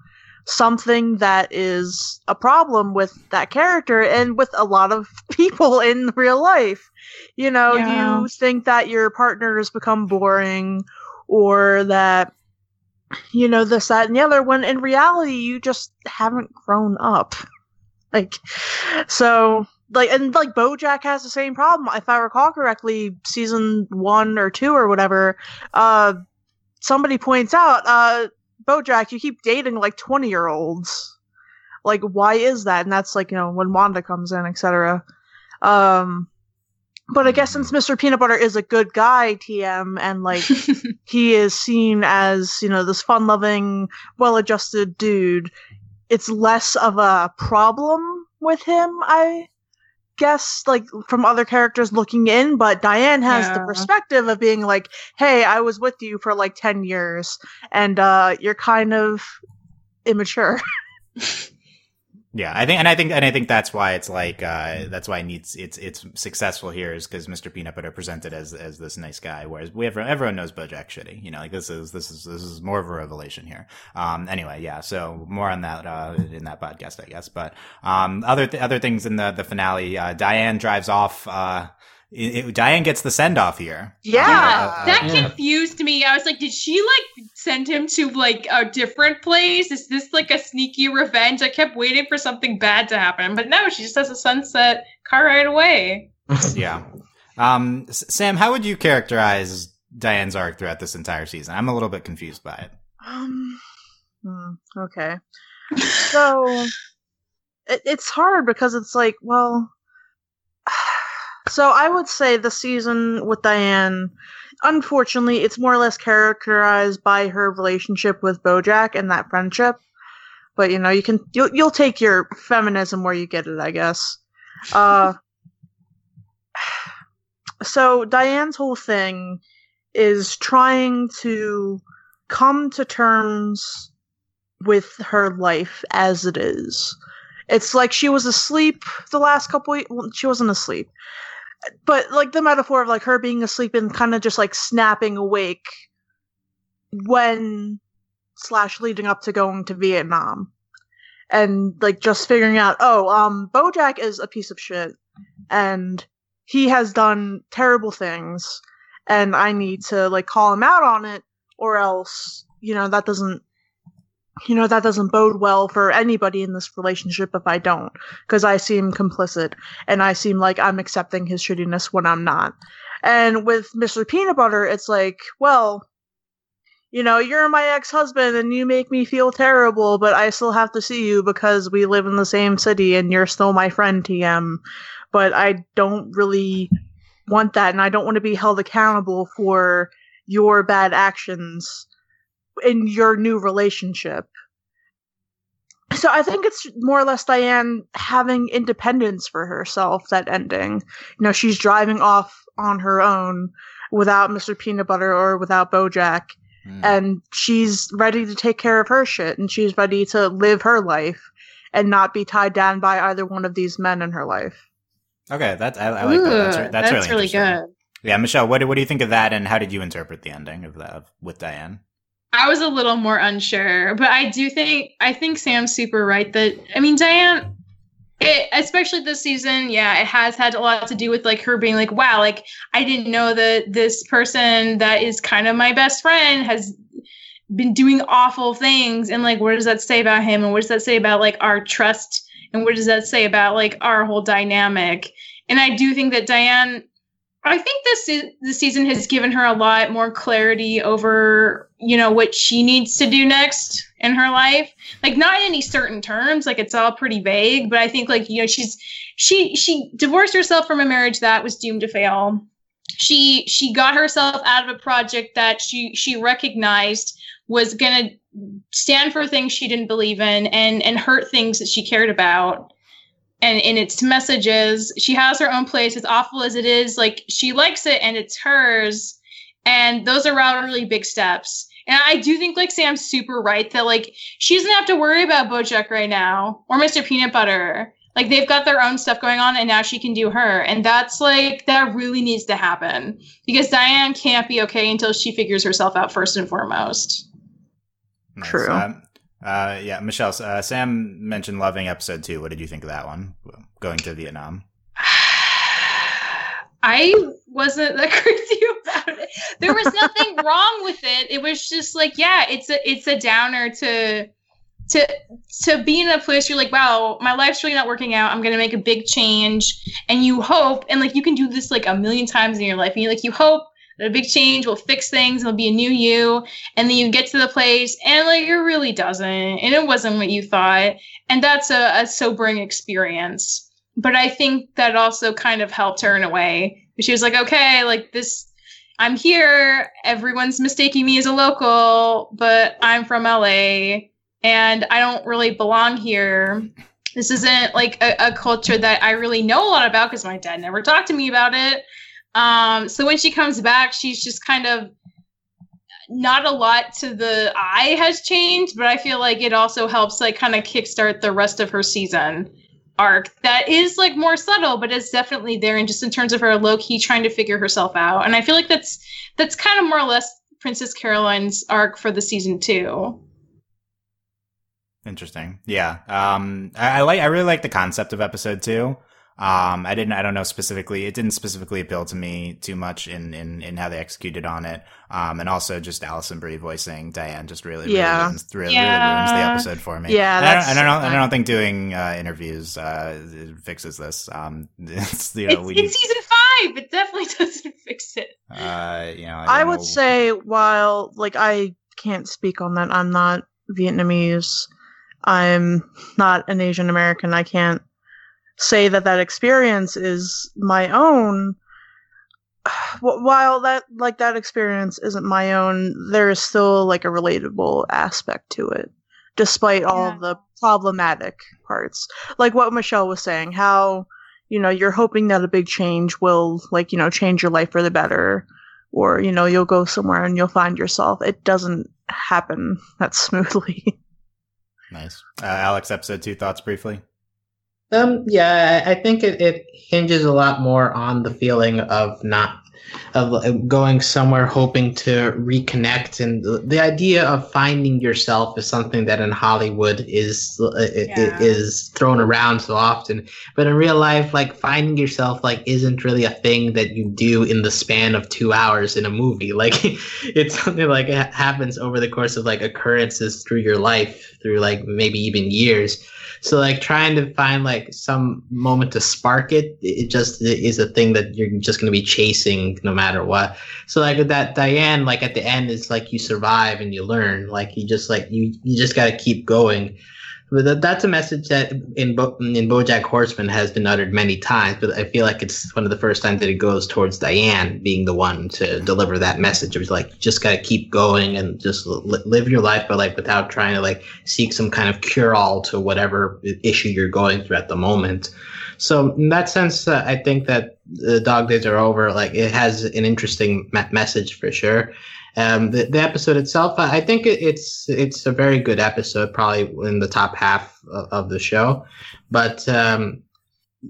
something that is a problem with that character and with a lot of people in real life. You know, yeah. you think that your partner has become boring or that, you know, this, that, and the other, when in reality, you just haven't grown up. Like, so, like, and like Bojack has the same problem. If I recall correctly, season one or two or whatever, uh, somebody points out, uh, Bojack, you keep dating like 20 year olds. Like, why is that? And that's like, you know, when Wanda comes in, etc. Um, but I guess since Mr. Peanut Butter is a good guy, TM, and like he is seen as, you know, this fun loving, well adjusted dude, it's less of a problem with him, I guess like from other characters looking in, but Diane has yeah. the perspective of being like, "Hey, I was with you for like 10 years and uh you're kind of immature." Yeah, I think, and I think, and I think that's why it's like uh, that's why it needs it's it's successful here is because Mr. Peanut Butter presented as as this nice guy, whereas we everyone, everyone knows BoJack shitty. You know, like this is this is this is more of a revelation here. Um, anyway, yeah, so more on that uh, in that podcast, I guess. But um, other th- other things in the the finale, uh, Diane drives off. Uh, it, it, Diane gets the send off here. Yeah, uh, that yeah. confused me. I was like, did she like send him to like a different place? Is this like a sneaky revenge? I kept waiting for something bad to happen, but no, she just has a sunset car right away. yeah. Um, Sam, how would you characterize Diane's arc throughout this entire season? I'm a little bit confused by it. Um, hmm, okay. So it, it's hard because it's like, well, so I would say the season with Diane, unfortunately, it's more or less characterized by her relationship with Bojack and that friendship. But you know, you can you'll you'll take your feminism where you get it, I guess. Uh, so Diane's whole thing is trying to come to terms with her life as it is. It's like she was asleep the last couple. Weeks. Well, she wasn't asleep but like the metaphor of like her being asleep and kind of just like snapping awake when slash leading up to going to Vietnam and like just figuring out oh um Bojack is a piece of shit and he has done terrible things and I need to like call him out on it or else you know that doesn't you know, that doesn't bode well for anybody in this relationship if I don't, because I seem complicit and I seem like I'm accepting his shittiness when I'm not. And with Mr. Peanut Butter, it's like, well, you know, you're my ex husband and you make me feel terrible, but I still have to see you because we live in the same city and you're still my friend, TM. But I don't really want that and I don't want to be held accountable for your bad actions in your new relationship. So I think it's more or less Diane having independence for herself that ending. You know, she's driving off on her own without Mr. Peanut Butter or without Bojack. Mm. And she's ready to take care of her shit and she's ready to live her life and not be tied down by either one of these men in her life. Okay, that's I, I like that. That's, Ooh, re- that's, really, really good. Yeah, Michelle, what do, what do you think of that, and how did you interpret the ending of that with Diane? I was a little more unsure, but I do think I think Sam's super right that I mean Diane it, especially this season, yeah, it has had a lot to do with like her being like, wow, like I didn't know that this person that is kind of my best friend has been doing awful things. And like what does that say about him? And what does that say about like our trust? And what does that say about like our whole dynamic? And I do think that Diane I think this this season has given her a lot more clarity over you know what she needs to do next in her life. Like not in any certain terms, like it's all pretty vague. But I think like you know she's she she divorced herself from a marriage that was doomed to fail. She she got herself out of a project that she she recognized was gonna stand for things she didn't believe in and and hurt things that she cared about and in its messages she has her own place as awful as it is like she likes it and it's hers and those are all really big steps and i do think like sam's super right that like she doesn't have to worry about bojack right now or mr peanut butter like they've got their own stuff going on and now she can do her and that's like that really needs to happen because diane can't be okay until she figures herself out first and foremost Nice. True. Um, uh, yeah, Michelle. Uh, Sam mentioned loving episode two. What did you think of that one? Going to Vietnam. I wasn't that crazy about it. There was nothing wrong with it. It was just like, yeah, it's a it's a downer to to to be in a place you're like, wow, my life's really not working out. I'm gonna make a big change, and you hope, and like you can do this like a million times in your life, and you like you hope a big change will fix things, it'll be a new you, and then you get to the place, and like it really doesn't, and it wasn't what you thought, and that's a, a sobering experience but I think that also kind of helped her in a way. She was like, okay, like this, I'm here. Everyone's mistaking me as a local, but I'm from LA and I don't really belong here. This isn't like a, a culture that I really know a lot about because my dad never talked to me about it. Um, so when she comes back, she's just kind of not a lot to the eye has changed, but I feel like it also helps like kind of kickstart the rest of her season arc that is like more subtle but is definitely there and just in terms of her low key trying to figure herself out and i feel like that's that's kind of more or less princess carolyn's arc for the season two Interesting. Yeah. Um, I, I like. I really like the concept of episode two. Um, I didn't. I don't know specifically. It didn't specifically appeal to me too much in in in how they executed on it. Um, and also just Alison Brie voicing Diane just really Yeah. really, ruins, really, Yeah. really ruins the episode for me. Yeah, And I, don't, I don't. I don't think doing uh, interviews uh, fixes this. Um, it's you know it's, we need. it's season five it definitely doesn't fix it Uh, you know, I don't would know. say while like I can't speak on that. I'm not Vietnamese. I'm not an Asian American. I can't say that that experience is my own. While that like that experience isn't my own, there is still like a relatable aspect to it, despite all Yeah. of the problematic parts. Like what Michelle was saying, how you know you're hoping that a big change will like you know change your life for the better or you know you'll go somewhere and you'll find yourself it doesn't happen that smoothly Nice. Uh, Alex, episode two thoughts briefly. Um, yeah, I think it, it hinges a lot more on the feeling of not of uh, going somewhere hoping to reconnect, and the, the idea of finding yourself is something that in Hollywood is uh, Yeah. is thrown around so often. But in real life, like finding yourself, like isn't really a thing that you do in the span of two hours in a movie. Like it's something like it happens over the course of like occurrences through your life, through like maybe even years. So like trying to find like some moment to spark it, it just is a thing that you're just going to be chasing no matter what. So like with that Diane, like at the end, it's like you survive and you learn. Like you just like you you just got to keep going. That's a message that in Bo- in BoJack Horseman has been uttered many times. But I feel like it's one of the first times that it goes towards Diane being the one to deliver that message. It was like you just gotta keep going and just li- live your life, but like without trying to like seek some kind of cure all to whatever issue you're going through at the moment. So in that sense, uh, I think that the dog days are over. Like it has an interesting me- message for sure. Um, the, the episode itself, I think it, it's it's a very good episode, probably in the top half of, of the show. But um,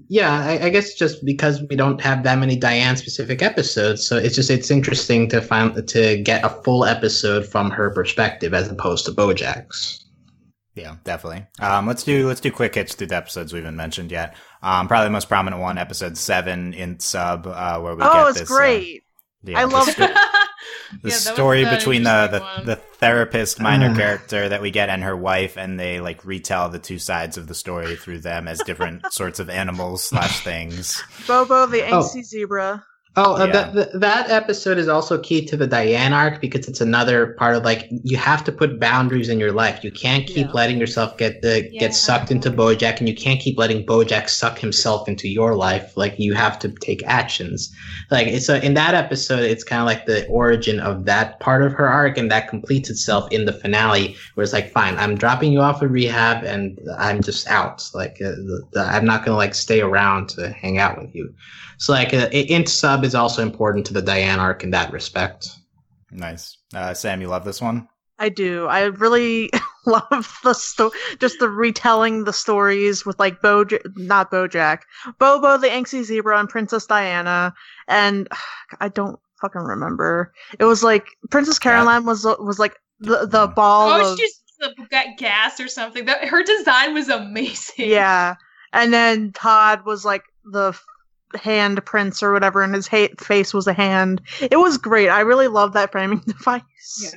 yeah, I, I, guess just because we don't have that many Diane specific episodes, so it's just it's interesting to find to get a full episode from her perspective as opposed to BoJack's. Yeah, definitely. Um, let's do let's do quick hits through the episodes we haven't mentioned yet. Um, probably the most prominent one, episode seven in sub, uh, where we oh, get it's this. great. Uh, yeah, I love the, sto- the Yeah, story the between the, the, the therapist minor Uh. character that we get and her wife, and they like retell the two sides of the story through them as different sorts of animals slash things. Bobo the Oh. zebra. Oh, uh, Yeah. that, that that episode is also key to the Diane arc because it's another part of like you have to put boundaries in your life. You can't keep Yeah. letting yourself get the Yeah. get sucked into BoJack, and you can't keep letting BoJack suck himself into your life. Like you have to take actions. Like it's a, in that episode, it's kind of like the origin of that part of her arc, and that completes itself in the finale, where it's like, fine, I'm dropping you off of rehab, and I'm just out. Like uh, the, the, I'm not gonna like stay around to hang out with you. So like uh, int sub is also important to the Diane arc in that respect. Nice, uh, Sam. You love this one. I do. I really love the sto- just the retelling the stories with like Bo, not Bojack, Bobo the angsty zebra and Princess Diana, and I don't fucking remember. It was like Princess Caroline was was like the the ball Oh, of she's the got gas or something. That her design was amazing. yeah, and then Todd was like the f- hand prince or whatever, and his ha- face was a hand. It was great. I really love that framing device.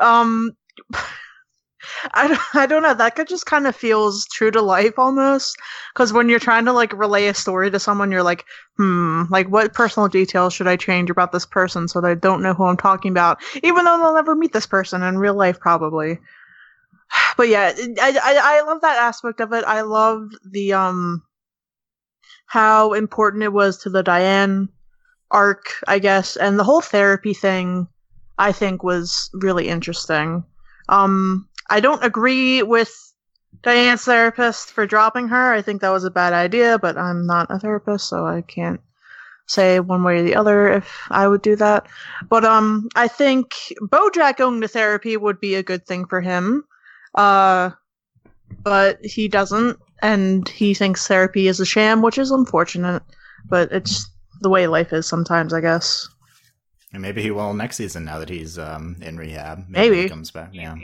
Um, I don't, I don't know. That could just kind of feels true to life almost. Because when you're trying to like relay a story to someone, you're like, hmm, like what personal details should I change about this person so they don't know who I'm talking about, even though they'll never meet this person in real life, probably. But yeah, I, I I love that aspect of it. I love the um how important it was to the Diane arc, I guess, and the whole therapy thing. I think was really interesting. Um, I don't agree with Diane's therapist for dropping her. I think that was a bad idea, but I'm not a therapist, so I can't say one way or the other if I would do that. But um, I think Bojack going to therapy would be a good thing for him. Uh, but he doesn't, and he thinks therapy is a sham, which is unfortunate. But it's the way life is sometimes, I guess. And maybe he will next season now that he's um, in rehab. Maybe. he comes back. Yeah.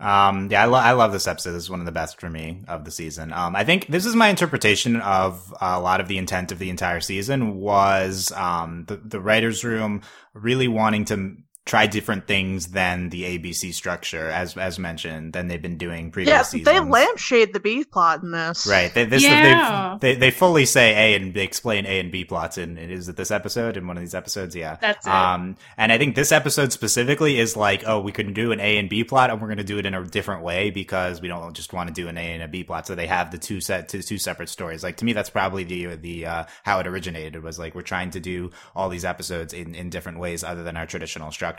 Um, yeah, I, lo- I love this episode. This is one of the best for me of the season. Um, I think this is my interpretation of a lot of the intent of the entire season was um, the the writers' room really wanting to try different things than the ABC structure, as as mentioned, than they've been doing previous Yeah, seasons. they lampshade the B plot in this. Right. They, this Yeah. they, they they fully say A and they explain A and B plots in is it this episode in one of these episodes? Yeah. That's it. Um, and I think this episode specifically is like, oh, we can do an A and B plot, and we're going to do it in a different way because we don't just want to do an A and a B plot. So they have the two set two, two separate stories. Like to me, that's probably the the uh, how it originated was like we're trying to do all these episodes in in different ways other than our traditional structure.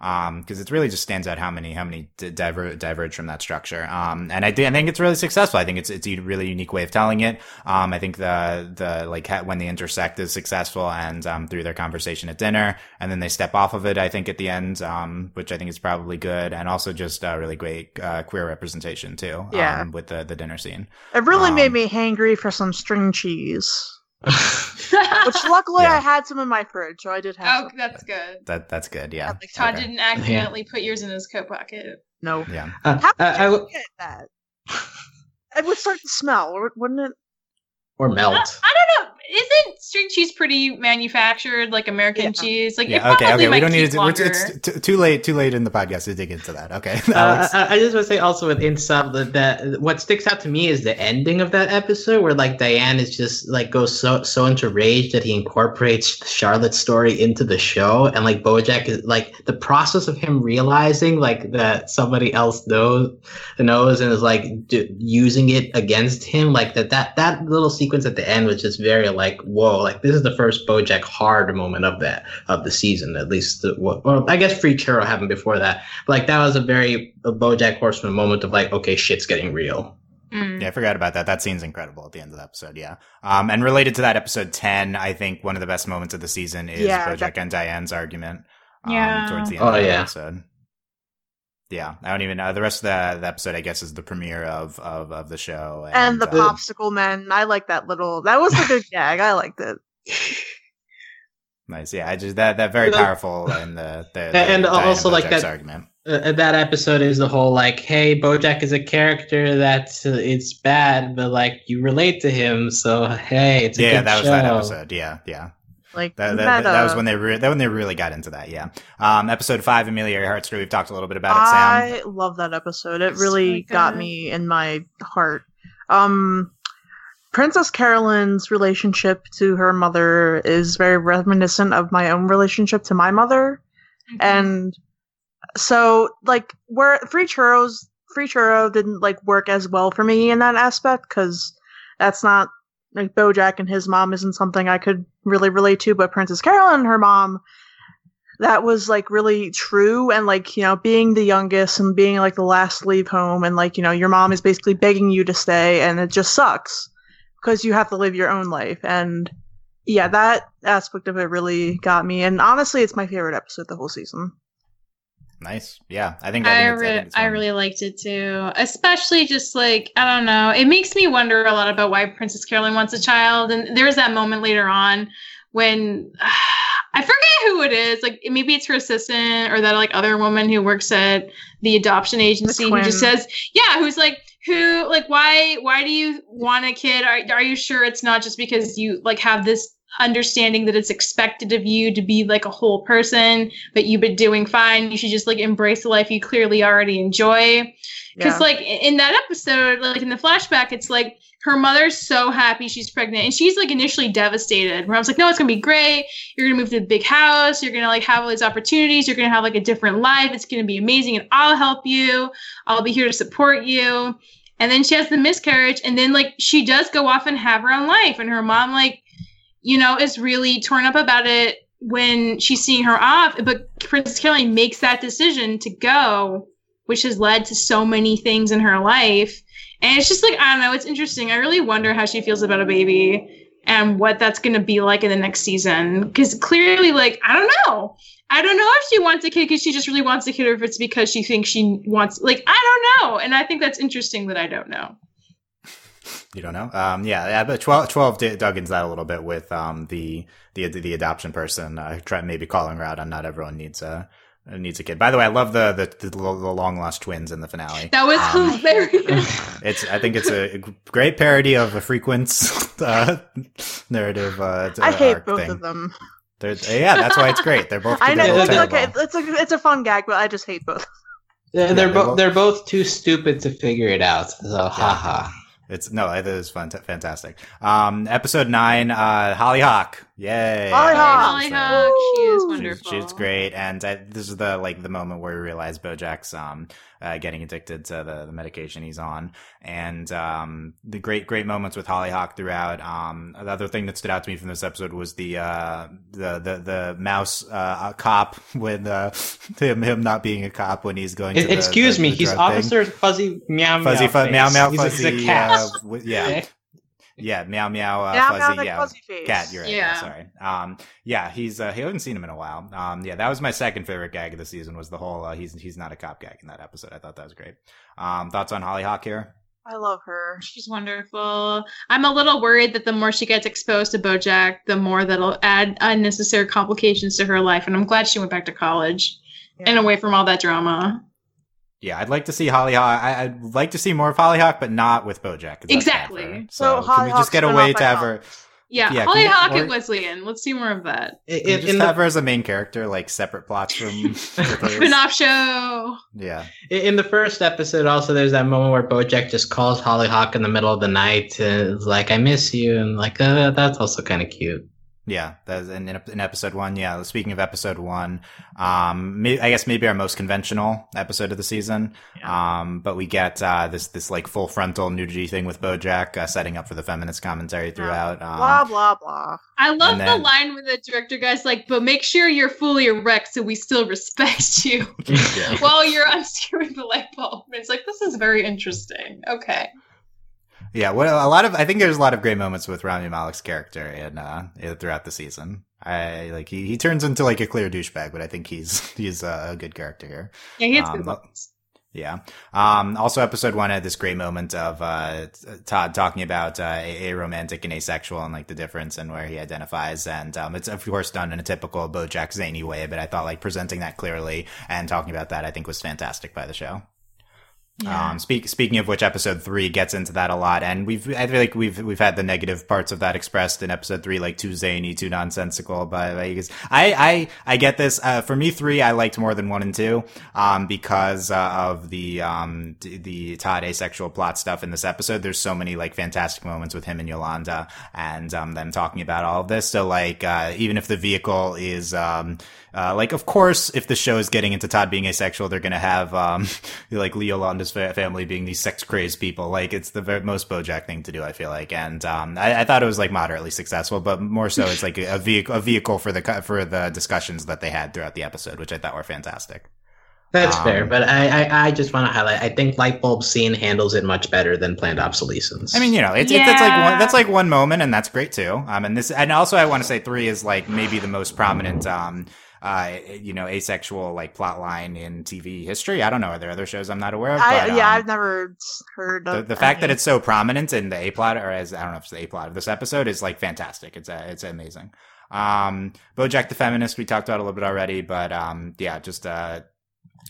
Um, because it really just stands out how many how many diver- diverge from that structure. Um, and I, thi- I think it's really successful. I think it's it's a really unique way of telling it. Um, I think the the like ha- when they intersect is successful, and um, through their conversation at dinner, and then they step off of it. I think at the end, um, which I think is probably good, and also just uh, really great uh, queer representation too. Yeah. um, with the the dinner scene. It really Um, made me hangry for some string cheese. Which luckily Yeah. I had some in my fridge, so I did have oh, some. that's good. That that's good. Yeah. Like, Todd Okay. didn't accidentally put yours in his coat pocket. No. Yeah. Uh, How I- could I you w- get that? It would start to smell, wou- wouldn't it? or I, melt. I don't know. Isn't string cheese pretty manufactured like American Yeah. cheese? Like it Yeah. Okay. probably Okay. We might don't need to. We're, longer. it's t- too late. Too late in the podcast to dig into that. Okay. Uh, I, I just want to say also with Insub that, that what sticks out to me is the ending of that episode where like Diane is just like goes so so into rage that he incorporates Charlotte's story into the show and like Bojack is like the process of him realizing like that somebody else knows knows and is like d- using it against him like that that that little sequence at the end was just very like whoa like this is the first Bojack hard moment of that of the season at least the, well I guess Free Churro happened before that but, like that was a very a BoJack Horseman moment of like okay shit's getting real Mm. Yeah, I forgot about that. That scene's incredible at the end of the episode. Yeah. Um, and related to that episode 10, I think one of the best moments of the season is Yeah, Bojack that- and Diane's argument. Um, Yeah. Towards the end Oh, of the yeah. episode. Yeah. I don't even know. The rest of the, the episode, I guess, is the premiere of, of, of the show. And the uh, popsicle men. I like that little. That was a good gag. I liked it. Nice. Yeah. I just, that, that very powerful and the, the, the And Diane also, like, that- argument. uh, that episode is the whole like hey BoJack is a character that uh, it's bad but like you relate to him so hey it's a Yeah. good That was show. that episode. Yeah. Yeah. Like That, that, meta. that was when they re- that when they really got into that. Yeah. Um, episode five, Amelia Earhart story. We've talked a little bit about it, Sam. I love that episode. It really really got me in my heart. Um, Princess Carolyn's relationship to her mother is very reminiscent of my own relationship to my mother, Mm-hmm. and so like where free churros, free churro didn't like work as well for me in that aspect because that's not like BoJack and his mom isn't something I could really relate to, but Princess Carolyn and her mom that was like really true. And like you know being the youngest and being like the last to leave home and like you know your mom is basically begging you to stay and it just sucks because you have to live your own life. And yeah that aspect of it really got me. And honestly it's my favorite episode the whole season Nice. Yeah. I think I, think it's- re- think it's I really liked it too. Especially just like, I don't know, it makes me wonder a lot about why Princess Carolyn wants a child. And there's that moment later on when I forget who it is. Like maybe it's her assistant or that like other woman who works at the adoption agency who just says, yeah, who's like, who like why why do you want a kid? Are are you sure it's not just because you like have this understanding that it's expected of you to be like a whole person, but you've been doing fine. You should just like embrace the life you clearly already enjoy. Because yeah. like in that episode, like in the flashback, it's like her mother's so happy she's pregnant, and she's like initially devastated. Where I was like, no, it's gonna be great. You're gonna move to the big house. You're gonna like have all these opportunities. You're gonna have like a different life. It's gonna be amazing, and I'll help you. I'll be here to support you. And then she has the miscarriage, and then like she does go off and have her own life, and her mom like, you know, is really torn up about it when she's seeing her off. But Princess Carolyn makes that decision to go which has led to so many things in her life. And it's just like, I don't know, it's interesting. I really wonder how she feels about a baby and what that's going to be like in the next season. Because clearly, like, I don't know. I don't know if she wants a kid because she just really wants a kid or if it's because she thinks she wants, like, I don't know. And I think that's interesting that I don't know. You don't know? Um, yeah, yeah, but 12, 12 d- dug into that a little bit with um, the, the the adoption person uh, try, maybe calling her out on not everyone needs a needs a kid. By the way, I love the the, the, the long lost twins in the finale. That was Um, hilarious. It's I think it's a great parody of a frequent uh, narrative. Uh, I hate both thing. of them. They're, yeah, that's why it's great. They're both. I know they're both it's terrible. okay. It's a it's a fun gag, but I just hate both. They're, Yeah, they're, they're both both- they're both too stupid to figure it out. So haha. It's no, it is fun, fantastic. Um, episode nine, uh, Hollyhock, yay! Hollyhock! Hollyhock, So- she is wonderful. She's, she's great, and uh, this is the like the moment where we realize Bojack's um uh, getting addicted to the, the medication he's on, and um the great great moments with Hollyhock throughout. Um, the other thing that stood out to me from this episode was the uh the the the mouse uh cop with uh him him not being a cop when he's going. to the, Excuse the- me, the he's drug thing. Officer Fuzzy Meow Fuzzy Meow. fu- meow meow He's a- he's fuzzy a cat. uh, w- yeah Okay. Yeah meow meow uh, Meow, meow, fuzzy like yeah fuzzy face. cat you're right yeah. Yeah. sorry um yeah he's uh, he haven't seen him in a while um yeah that was my second favorite gag of the season was the whole uh, he's he's not a cop gag in that episode I thought that was great um thoughts on Hollyhock here I love her. She's wonderful. I'm a little worried that the more she gets exposed to Bojack, the more that'll add unnecessary complications to her life. And I'm glad she went back to college and away from all that drama. Yeah I'd like to see Hollyhock I, I'd like to see more of Hollyhock but not with BoJack. Exactly. for her. So so, can we just get a way to have her Yeah, Yeah, Holly can you- Hawk or- and Wesleyan. Let's see more of that. In, Can you in, just in have the, her as a main character, like separate plots from. Ripley's? Spin-off show. yeah. in the first episode, also there's that moment where BoJack just calls Hollyhock in the middle of the night and is like, "I miss you," and like uh, that's also kind of cute. Yeah, that's in, in in episode one. Yeah, speaking of episode one, um, may, I guess maybe our most conventional episode of the season. Um, but we get uh, this this like full frontal nudity thing with BoJack, uh, setting up for the feminist commentary throughout. Um, blah blah blah. I love And the line where the director guy's like, "But make sure you're fully erect so we still respect you Yeah. while you're unscrewing the light bulb." And it's like this is very interesting. Okay. Yeah, well, a lot of I think there's a lot of great moments with Rami Malek's character in uh throughout the season. I like he, he turns into like a clear douchebag, but I think he's he's a good character here. Yeah, he has Um, good moments. Yeah. Um, also, episode one had this great moment of uh, Todd talking about uh, a- aromantic and asexual and like the difference and where he identifies. And um, it's of course done in a typical BoJack zany way, but I thought like presenting that clearly and talking about that I think was fantastic by the show. Um, speak, speaking of which, episode three gets into that a lot, and we've I feel like we've we've had the negative parts of that expressed in episode three, like too zany, too nonsensical. But like, I I I get this. Uh, for me, three I liked more than one and two, um, because uh, of the um the Todd asexual plot stuff in this episode. There's so many like fantastic moments with him and Yolanda, and um them talking about all of this. So like uh, even if the vehicle is um uh, like, of course, if the show is getting into Todd being asexual, they're gonna have um, like Yolanda's fa- family being these sex crazed people. Like, it's the very, most BoJack thing to do. I feel like, and um, I, I thought it was like moderately successful, but more so, it's like a vehicle, a vehicle for the for the discussions that they had throughout the episode, which I thought were fantastic. That's Um, fair, but I, I, I just want to highlight. I think Lightbulb Scene handles it much better than Planned Obsolescence. I mean, you know, it's, it's that's like Yeah. one, that's like one moment, and that's great too. Um, and this, and also, I want to say three is like maybe the most prominent, um, uh, you know, asexual like plot line in TV history. I don't know. Are there other shows I'm not aware of? I, but, yeah, um, I've never heard the, the fact that it's so prominent in the A plot, or as I don't know if it's the A plot of this episode, is like fantastic. It's uh, it's amazing. Um, BoJack the Feminist, we talked about a little bit already, but um, yeah, just uh,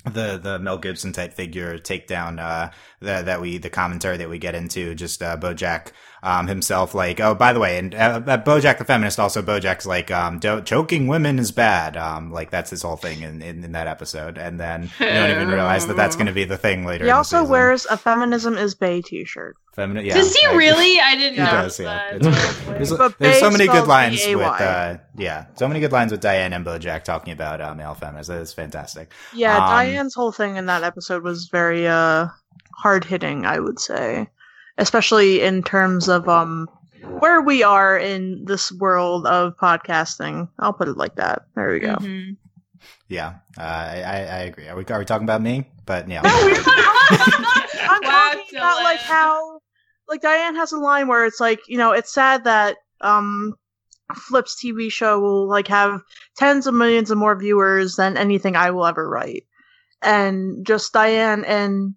the the Mel Gibson type figure takedown uh, that that we the commentary that we get into, just uh, BoJack um, himself, like oh by the way, and uh, BoJack the Feminist, also BoJack's like um, do- choking women is bad, um, like that's his whole thing in, in, in that episode, and then you don't even realize that that's going to be the thing later. He in also season. wears a feminism is bay T-shirt. Feminine, yeah. Does he I- really? I didn't He know. does, yeah. It's- There's, there's so many good spelled lines with, uh, yeah, so many good lines with Diane and BoJack talking about uh, male feminists. That is fantastic. Yeah, Um, Diane's whole thing in that episode was very uh hard hitting, I would say. Especially in terms of um where we are in this world of podcasting. I'll put it like that. There we go. Mhm. Yeah, uh, I, I I agree. Are we are we talking about me? But yeah, No, we're I'm Wow, talking about like how like Diane has a line where it's like, you know, it's sad that um Flip's TV show will like have tens of millions of more viewers than anything I will ever write. And just Diane and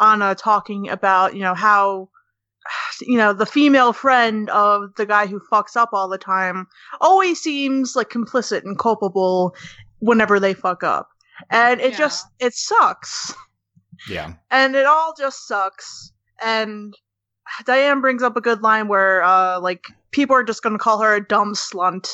Anna talking about, you know, how you know, the female friend of the guy who fucks up all the time always seems like complicit and culpable whenever they fuck up. And it Yeah. just it sucks yeah, and it all just sucks. And Diane brings up a good line where, uh, like people are just gonna call her a dumb slunt.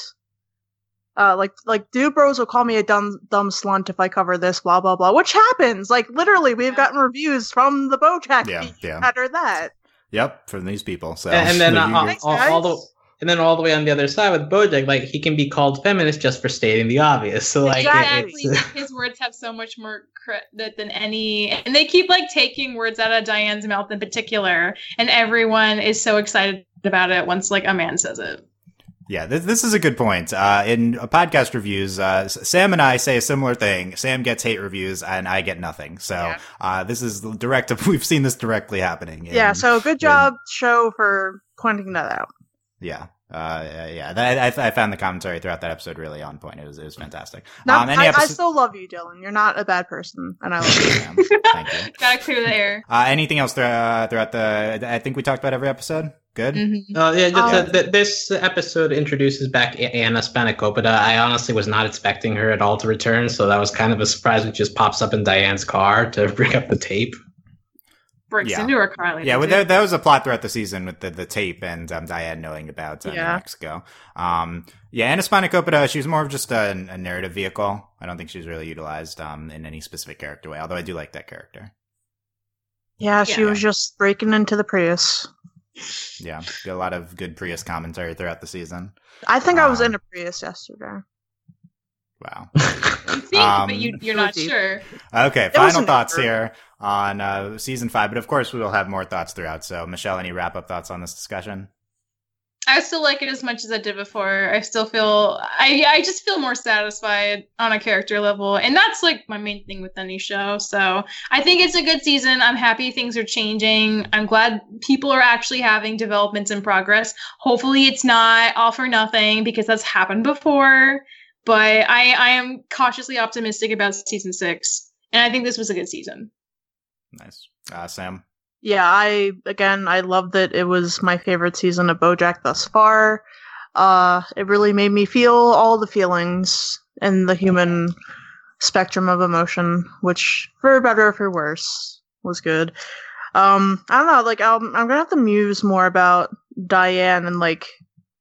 Uh, like like dude bros will call me a dumb dumb slunt if I cover this, blah blah blah. Which happens. Like literally, we've Yeah. gotten reviews from the BoJack Yeah, feed yeah. after that. yep. From these people, so and, and then you- uh, all, Thanks, all, all the and then all the way on the other side with BoJack, like he can be called feminist just for stating the obvious. So like, it- exactly. it's, His words have so much more credit than any, and they keep like taking words out of Diane's mouth in particular, and everyone is so excited about it once like a man says it. Yeah, this, this is a good point. Uh, in uh, podcast reviews, uh, Sam and I say a similar thing. Sam gets hate reviews, and I get nothing. So Yeah. uh, this is direct. We've seen this directly happening. yeah. So good job, show, for pointing that out. yeah, uh, yeah. That, I, I found the commentary throughout that episode really on point. It was it was fantastic. No, um, any I, I still love you, Dylan. You're not a bad person, and I love you. Sam, Thank you. Gotta clear the air. Uh, anything else thro- throughout the? I think we talked about every episode. Good. Mhm. Uh, yeah, just, uh, Um, th- this episode introduces back A- Anna Spanakopita. I honestly was not expecting her at all to return, so that was kind of a surprise when she just pops up in Diane's car to bring up the tape. Breaks Yeah. into her car later. Yeah, well, too. there, there was a plot throughout the season with the, the tape and um, Diane knowing about uh, Yeah. Mexico. Um, yeah, Anna Spanakopita, she was more of just a, a narrative vehicle. I don't think she was really utilized um, in any specific character way, although I do like that character. Yeah, she Yeah. was just breaking into the Prius. Yeah, a lot of good Prius commentary throughout the season. I think I was Um, in a Prius yesterday. Wow. You think, Um, but you, you're not Deep. sure. Okay, final thoughts ever- here on uh, season five, but of course we will have more thoughts throughout. So, Michelle, any wrap up thoughts on this discussion? I still like it as much as I did before. I still feel I I just feel more satisfied on a character level, and that's like my main thing with any show. So I think it's a good season. I'm happy things are changing. I'm glad people are actually having developments and progress. Hopefully, it's not all for nothing because that's happened before. But I I am cautiously optimistic about season six, and I think this was a good season. Nice, uh, Sam. Yeah, I again I love that it was my favorite season of BoJack thus far. Uh, it really made me feel all the feelings and the human spectrum of emotion, which for better or for worse was good. Um, I don't know, like um, I'm gonna have to muse more about Diane and like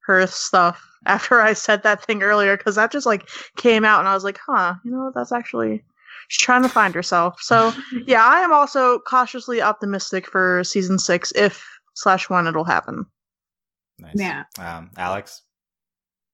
her stuff after I said that thing earlier because that just like came out and I was like, huh, you know, that's actually she's trying to find herself. So yeah, I am also cautiously optimistic for season six if slash one it'll happen. Nice. Yeah. Um, Alex.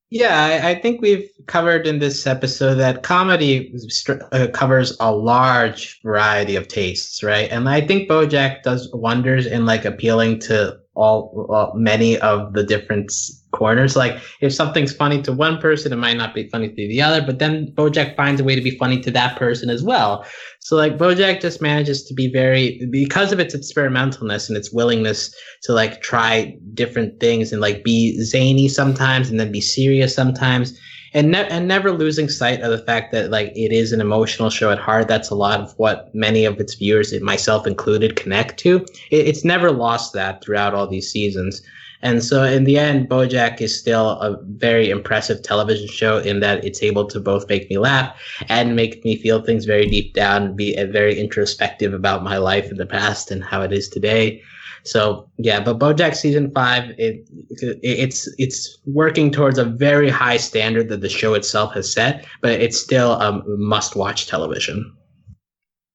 Yeah, I, I think we've covered in this episode that comedy str- uh, covers a large variety of tastes, right? And I think BoJack does wonders in like appealing to all well, many of the different corners. Like if something's funny to one person, it might not be funny to the other, but then BoJack finds a way to be funny to that person as well. So like BoJack just manages to be very because of its experimentalness and its willingness to like try different things and like be zany sometimes and then be serious sometimes and ne- and never losing sight of the fact that like it is an emotional show at heart. That's a lot of what many of its viewers myself included connect to. It, it's never lost that throughout all these seasons. And so in the end bojack is still a very impressive television show in that it's able to both make me laugh and make me feel things very deep down be very introspective about my life in the past and how it is today so yeah, but BoJack season five, it, it it's it's working towards a very high standard that the show itself has set, but it's still a must-watch television.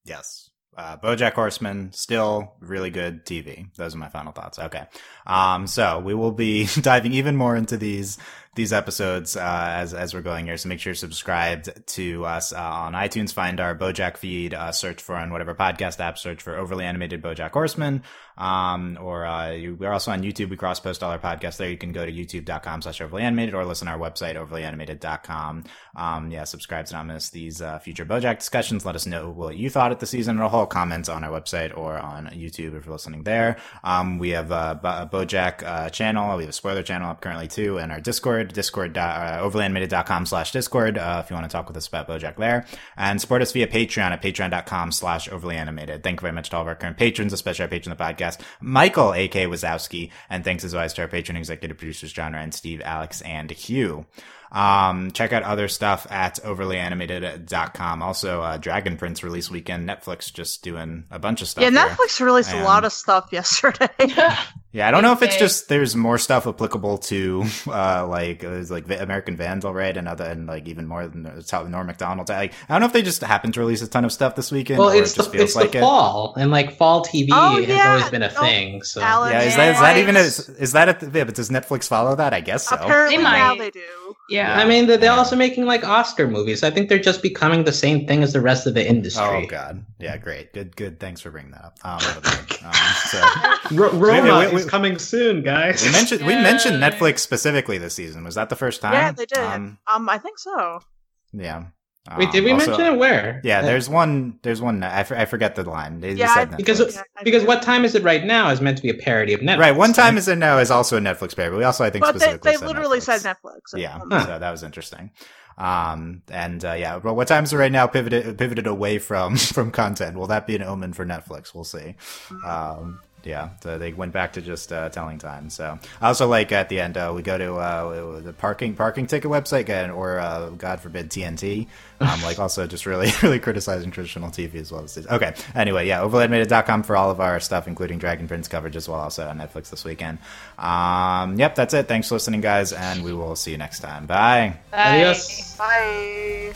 Yes. Uh, BoJack Horseman, still really good TV. Those are my final thoughts. Okay. Um, so we will be diving even more into these, these episodes, uh, as, as we're going here. So make sure you're subscribed to us, uh, on iTunes. Find our BoJack feed, uh, search for on whatever podcast app, search for overly animated BoJack Horseman. Um, or, uh, you, we're also on YouTube. We cross post all our podcasts there. You can go to youtube.com slash overly animated or listen to our website, overlyanimated.com. Um, yeah, subscribe to not miss these, uh, future BoJack discussions. Let us know what you thought of the season a whole comments on our website or on YouTube if you're listening there. Um, we have a, a BoJack, uh, channel. We have a spoiler channel up currently too and our Discord, discord, dot- uh, overlyanimated.com slash Discord, uh, if you want to talk with us about BoJack there and support us via Patreon at patreon.com slash overly animated. Thank you very much to all of our current patrons, especially our patron of the podcast, Michael, A.K. Wazowski, and thanks as always to our patron executive producers, John and Steve, Alex, and Hugh. Um, check out other stuff at overlyanimated.com. Also, uh, Dragon Prince release weekend, Netflix just doing a bunch of stuff. yeah, here. Netflix released a lot of stuff yesterday. Yeah, I don't know if it's just there's more stuff applicable to uh like uh, it's like Va- American Vandal, right, and other and like even more than it's how Norm Macdonald. Like I don't know if they just happened to release a ton of stuff this weekend. Well, or it's it just the feels it's like the it. fall, and like fall TV Oh, has yeah. always been a Oh, thing. So Alan, Yeah, is that is that even a, is that at the, yeah, but does Netflix follow that? I guess so. Apparently They now might. they do. Yeah. I mean, they're, they're Yeah. also making like Oscar movies. I think they're just becoming the same thing as the rest of the industry. Oh god, yeah, great, good, good. Thanks for bringing that up. Um, that'll be good. um, so R- Roma Wait, wait, is coming soon, guys. we mentioned we mentioned Netflix specifically this season. Was that the first time? Yeah, they did. Um, Um, I think so. yeah. Wait, did Um, we also- mention it? Where? Yeah, Uh, there's one. There's one. I, f- I forget the line. They Yeah, said because Netflix. Yeah, I because what time is it right now is meant to be a parody of Netflix. Right, one time is in now is also a Netflix parody. but We also, I think, But they, specifically they said literally Netflix. said Netflix. Yeah, Um, Huh. so that was interesting. Um, and uh, yeah, but what times are right now pivoted pivoted away from from content? Will that be an omen for Netflix? We'll see. Um, yeah, so they went back to just uh, telling time. So I also like at the end uh, we go to uh, the parking parking ticket website again, or uh, God forbid TNT. Um, like also just really really criticizing traditional TV as well. As okay, anyway, yeah, overlyanimated.com for all of our stuff, including Dragon Prince coverage as well, also on Netflix this weekend. Um, yep, that's it. Thanks for listening, guys, and we will see you next time. Bye. Bye. Adios. Bye.